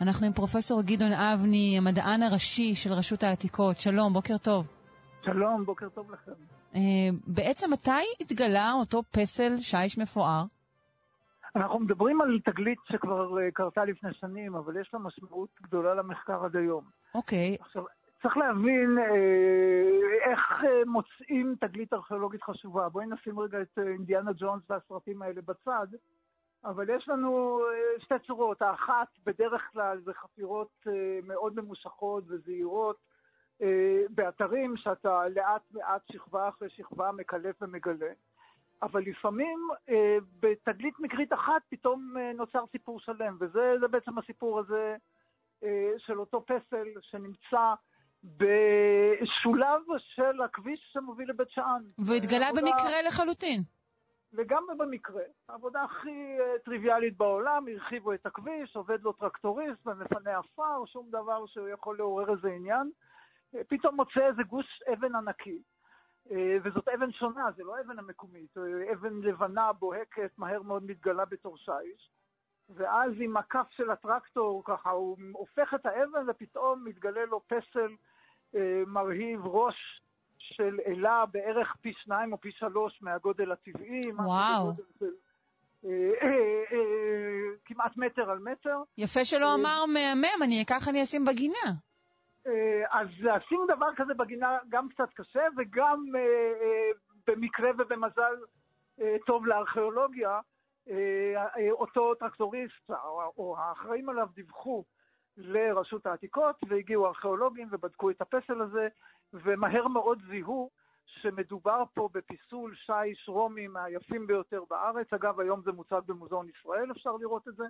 אנחנו עם פרופסור גדעון אבני, המדען הראשי של רשות העתיקות. שלום, בוקר טוב. שלום, בוקר טוב לכם. אה, בעצם מתי התגלה אותו פסל שיש מפואר? אנחנו מדברים על תגלית שכבר אה, קרתה לפני שנים, אבל יש לה משמעות גדולה למחקר עד היום. אוקיי. עכשיו, צריך להבין אה, איך אה, מוצאים תגלית ארכיאולוגית חשובה. בואי נשים רגע את אה, אינדיאנה ג'ונס והסרטים האלה בצד, אבל יש לנו אה, שתי צורות. האחת, בדרך כלל, זה חפירות אה, מאוד ממושכות וזהירות אה, באתרים שאתה לאט לאט, שכבה אחרי שכבה, מקלף ומגלה. אבל לפעמים אה, בתגלית מקרית אחת פתאום אה, נוצר סיפור שלם, וזה בעצם הסיפור הזה אה, של אותו פסל שנמצא בשוליו של הכביש שמוביל לבית שאן. והוא התגלה עבודה... במקרה לחלוטין. לגמרי במקרה. העבודה הכי אה, טריוויאלית בעולם, הרחיבו את הכביש, עובד לו טרקטוריסט ומפנה עפר, שום דבר שהוא יכול לעורר איזה עניין. אה, פתאום מוצא איזה גוש אבן ענקי. אה, וזאת אבן שונה, זה לא אבן המקומית, אבן לבנה בוהקת, מהר מאוד מתגלה בתור שיש. ואז עם הכף של הטרקטור, ככה, הוא הופך את האבן ופתאום מתגלה לו פסל אה, מרהיב ראש של אלה בערך פי שניים או פי שלוש מהגודל הטבעי. וואו. של, אה, אה, אה, כמעט מטר על מטר. יפה שלא אה, אמר מהמם, אני אקח אני אשים בגינה. אה, אז לשים דבר כזה בגינה גם קצת קשה, וגם אה, אה, במקרה ובמזל אה, טוב לארכיאולוגיה, אה, אה, אותו טרקטוריסט או, האחראים עליו דיווחו לרשות העתיקות, והגיעו ארכיאולוגים ובדקו את הפסל הזה, ומהר מאוד זיהו שמדובר פה בפסל שיש רומי מהיפים ביותר בארץ. אגב, היום זה מוצג במוזיאון ישראל, אפשר לראות את זה.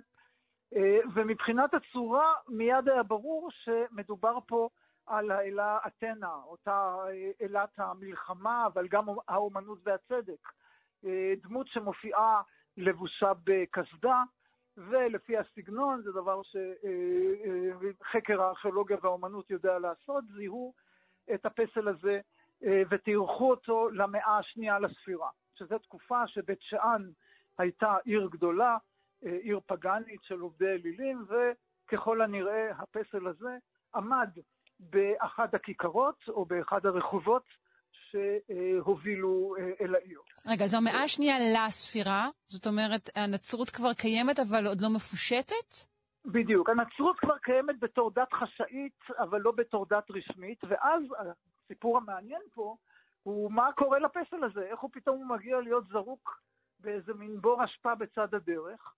אה, ומבחינת הצורה, מיד היה ברור שמדובר פה על האלה אתנה, אותה אה, אלת המלחמה, אבל גם האומנות והצדק. אה, דמות שמופיעה לבושה בקסדה, ולפי הסגנון, זה דבר שחקר הארכיאולוגיה והאומנות יודע לעשות, זיהו את הפסל הזה ותיארכו אותו למאה השנייה לספירה, שזו תקופה שבית שאן הייתה עיר גדולה, עיר פגאנית של עובדי אלילים, וככל הנראה הפסל הזה עמד באחד הכיכרות או באחד הרחובות שהובילו אל העיר. רגע, זו המאה השנייה לספירה? זאת אומרת, הנצרות כבר קיימת אבל עוד לא מפושטת? בדיוק. הנצרות כבר קיימת בתור דת חשאית, אבל לא בתור דת רשמית, ואז הסיפור המעניין פה הוא מה קורה לפסל הזה, איך הוא פתאום מגיע להיות זרוק באיזה מין בור אשפה בצד הדרך.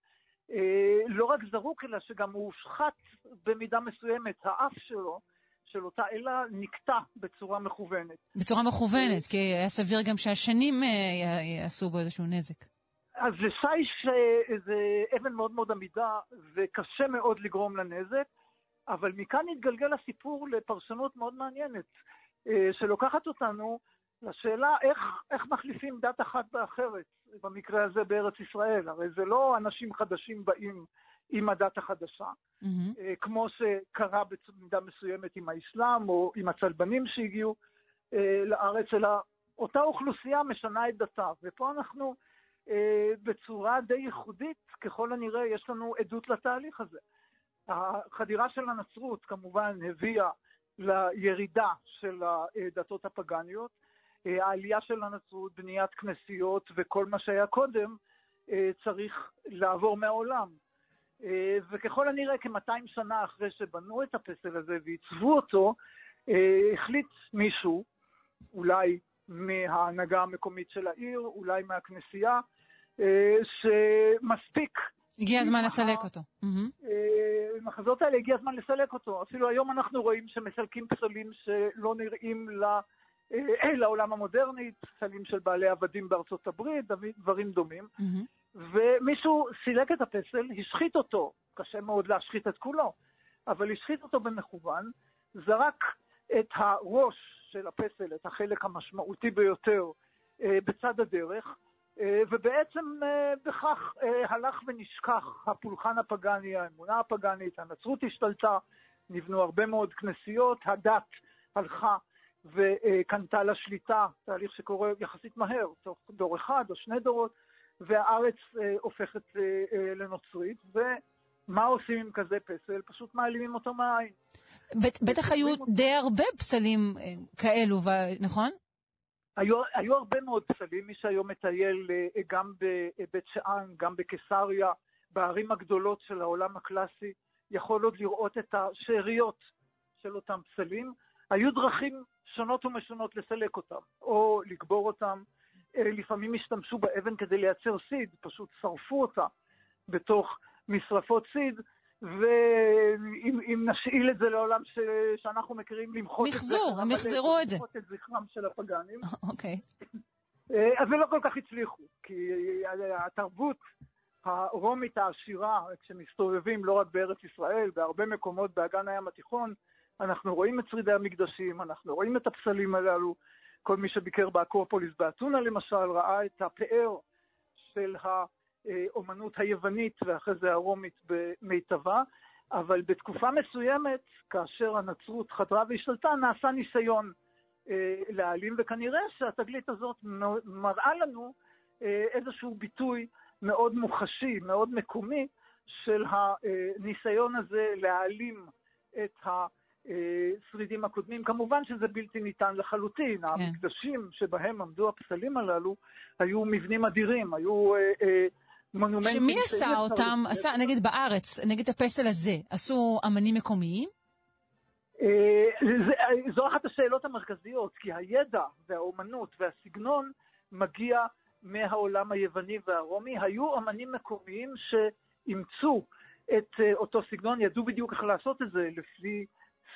אה, לא רק זרוק, אלא שגם הוא הושחת במידה מסוימת, האף שלו, של אותה אלה, נקטע בצורה מכוונת. בצורה מכוונת, כי היה סביר גם שהשנים אה, יעשו בו איזשהו נזק. אז לשיש זה אבן מאוד מאוד עמידה, וקשה מאוד לגרום לנזק, אבל מכאן התגלגל הסיפור לפרשנות מאוד מעניינת, אה, שלוקחת אותנו לשאלה איך, איך מחליפים דת אחת באחרת, במקרה הזה בארץ ישראל. הרי זה לא אנשים חדשים באים עם הדת החדשה, mm-hmm. כמו שקרה במידה מסוימת עם האסלאם או עם הצלבנים שהגיעו אה, לארץ, אלא אותה אוכלוסייה משנה את דתה. ופה אנחנו אה, בצורה די ייחודית, ככל הנראה, יש לנו עדות לתהליך הזה. החדירה של הנצרות כמובן הביאה לירידה של הדתות הפגניות, אה, העלייה של הנצרות, בניית כנסיות וכל מה שהיה קודם, אה, צריך לעבור מהעולם. אה, וככל הנראה כ-200 שנה אחרי שבנו את הפסל הזה ועיצבו אותו, החליט מישהו, אולי מההנהגה המקומית של העיר, אולי מהכנסייה, שמספיק. הגיע הזמן לסלק אותו. המחזות האלה הגיע הזמן לסלק אותו. אפילו היום אנחנו רואים שמסלקים פסלים שלא נראים. אה, לעולם המודרני, פסלים של בעלי עבדים בארצות הברית, דברים דומים. Mm-hmm. ומישהו סילק את הפסל, השחית אותו, קשה מאוד להשחית את כולו, אבל השחית אותו במכוון, זרק את הראש של הפסל, את החלק המשמעותי ביותר, אה, בצד הדרך, אה, ובעצם בכך הלך ונשכח הפולחן הפגאני, האמונה הפגאנית, הנצרות השתלטה, נבנו הרבה מאוד כנסיות, הדת הלכה וקנתה לה שליטה, תהליך שקורה יחסית מהר, תוך דור אחד או שני דורות, והארץ אה, הופכת אה, אה, לנוצרית, ומה עושים עם כזה פסל? פשוט מעלימים אותו מהעין. בטח היו די הרבה פסלים אה, כאלו, נכון? היו, היו הרבה מאוד פסלים, מי שהיום מטייל אה, גם בבית שאן, גם בקיסריה, בערים הגדולות של העולם הקלאסי, יכול עוד לראות את השאריות של אותם פסלים. היו דרכים שונות ומשונות לסלק אותם, או לקבור אותם. אה, לפעמים השתמשו באבן כדי לייצר סיד, פשוט שרפו אותה בתוך משרפות סיד, ואם נשאיל את זה לעולם ש... שאנחנו מכירים, למחות את זה. מחזור, הם יחזרו את זה. למחות את זכרם של הפגאנים. אוקיי. אז זה לא כל כך הצליחו, כי התרבות הרומית העשירה, כשמסתובבים לא רק בארץ ישראל, בהרבה מקומות באגן הים התיכון, אנחנו רואים את שרידי המקדשים, אנחנו רואים את הפסלים הללו. כל מי שביקר באקרופוליס באתונה למשל, ראה את הפאר של האומנות היוונית ואחרי זה הרומית במיטבה, אבל בתקופה מסוימת, כאשר הנצרות חדרה והשתלטה, נעשה ניסיון אה, להעלים, וכנראה שהתגלית הזאת מראה לנו אה, איזשהו ביטוי מאוד מוחשי, מאוד מקומי, של הניסיון הזה להעלים את השרידים הקודמים. כמובן שזה בלתי ניתן לחלוטין. כן. המקדשים שבהם עמדו הפסלים הללו היו מבנים אדירים, היו אה, אה, מונומנטים... שמי עשה אותם, עשה, נגיד בארץ, נגיד הפסל הזה, עשו אמנים מקומיים? אה, זו אחת השאלות המרכזיות, כי הידע והאומנות והסגנון מגיע מהעולם היווני והרומי. היו אמנים מקומיים שאימצו את uh, אותו סגנון, ידעו בדיוק איך לעשות את זה לפי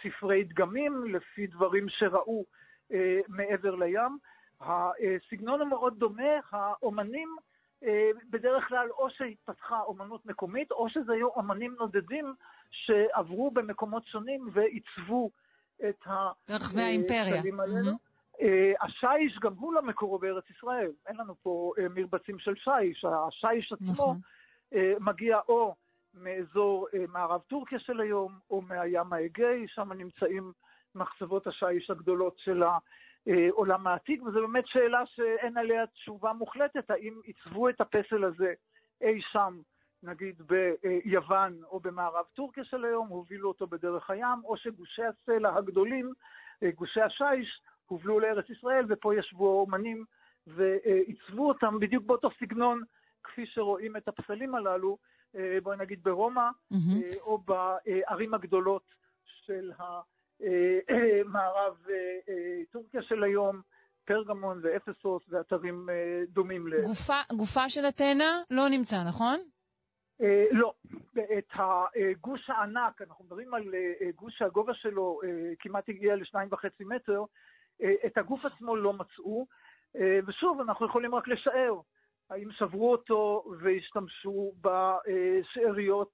ספרי דגמים, לפי דברים שראו uh, מעבר לים. הסגנון הוא מאוד דומה, האומנים uh, בדרך כלל או שהתפתחה אומנות מקומית, או שזה היו אומנים נודדים שעברו במקומות שונים ועיצבו את רחבי האימפריה. האלו. Mm-hmm. אה, השיש גם הוא לא מקורו בארץ ישראל, אין לנו פה אה, מרבצים של שיש, השיש עצמו נכון. אה, מגיע או מאזור מערב טורקיה של היום, או מהים האגאי, שם נמצאים מחצבות השיש הגדולות של העולם העתיק, וזו באמת שאלה שאין עליה תשובה מוחלטת, האם עיצבו את הפסל הזה אי שם, נגיד ביוון או במערב טורקיה של היום, הובילו אותו בדרך הים, או שגושי הסלע הגדולים, גושי השיש, הובלו לארץ ישראל, ופה ישבו האומנים ועיצבו אותם בדיוק באותו סגנון, כפי שרואים את הפסלים הללו, אה, בואי נגיד ברומא, mm-hmm. או בערים הגדולות של המערב אה, טורקיה של היום. פרגמון ואפסוס ואתרים דומים ל... גופה, גופה של אתנה לא נמצא, נכון? אה, לא. את הגוש הענק, אנחנו מדברים על גוש שהגובה שלו כמעט הגיע לשניים וחצי מטר, אה, את הגוף עצמו לא מצאו, אה, ושוב, אנחנו יכולים רק לשער האם שברו אותו והשתמשו בשאריות,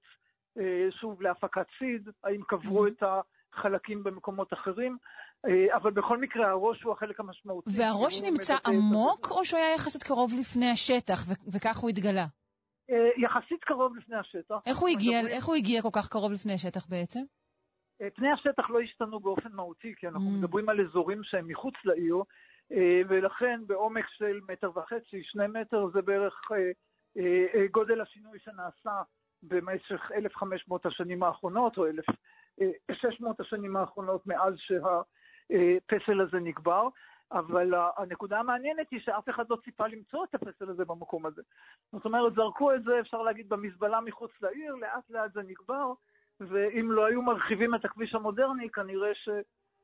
אה, שוב, להפקת סיד, האם קברו את החלקים במקומות אחרים, אבל בכל מקרה הראש הוא החלק המשמעותי. והראש נמצא עמוק, או שהוא היה יחסית קרוב לפני השטח, וכך הוא התגלה? יחסית קרוב לפני השטח. איך הוא, הגיע, איך הוא הגיע כל כך קרוב לפני השטח בעצם? אה, פני השטח לא השתנו באופן מהותי, כי אנחנו mm. מדברים על אזורים שהם מחוץ לעיר, אה, ולכן בעומק של מטר וחצי, שני מטר, זה בערך אה, גודל השינוי שנעשה במשך 1,500 השנים האחרונות, או 1,600 השנים האחרונות מאז שהפסל הזה נקבר. אבל הנקודה המעניינת היא שאף אחד לא ציפה למצוא את הפסל הזה במקום הזה. זאת אומרת, זרקו את זה, אפשר להגיד, במזבלה מחוץ לעיר, לאט לאט זה נקבר, ואם לא היו מרחיבים את הכביש המודרני, כנראה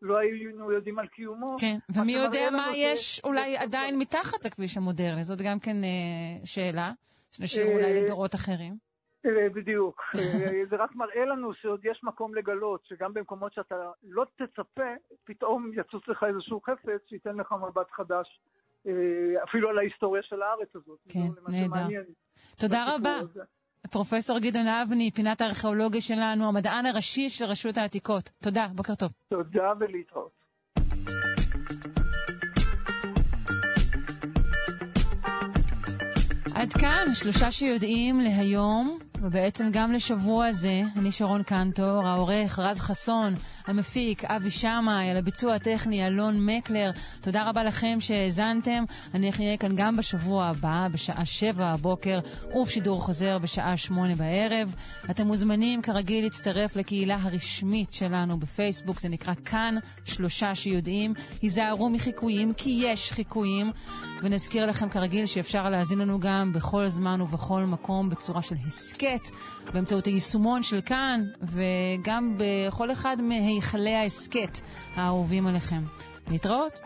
שלא היינו יודעים על קיומו. כן, ומי יודע מה יש אולי עדיין מתחת לכביש המודרני, זאת גם כן אה, שאלה, שנשאיר אולי אה, לדורות אחרים. אה, בדיוק. זה רק מראה לנו שעוד יש מקום לגלות, שגם במקומות שאתה לא תצפה, פתאום יצוץ לך איזשהו חפץ שייתן לך מבט חדש, אפילו על ההיסטוריה של הארץ הזאת. כן, נהדר. תודה רבה. פרופסור גדעון אבני, פינת הארכיאולוגיה שלנו, המדען הראשי של רשות העתיקות. תודה, בוקר טוב. תודה ולהתראות. עד כאן, שלושה שיודעים להיום, ובעצם גם לשבוע זה. אני שרון קנטור, העורך רז חסון, המפיק אבי שמאי, על הביצוע הטכני אלון מקלר. תודה רבה לכם שהאזנתם. אני אהיה כאן גם בשבוע הבא, בשעה שבע הבוקר, ובשידור חוזר בשעה שמונה בערב. אתם מוזמנים כרגיל להצטרף לקהילה הרשמית שלנו בפייסבוק, זה נקרא כאן שלושה שיודעים. היזהרו מחיקויים, כי יש חיקויים. ונזכיר לכם כרגיל שאפשר להאזין לנו גם בכל זמן ובכל מקום בצורה של הסכת, באמצעות היישומון של כאן, וגם בכל אחד מהיכלי ההסכת האהובים עליכם. להתראות.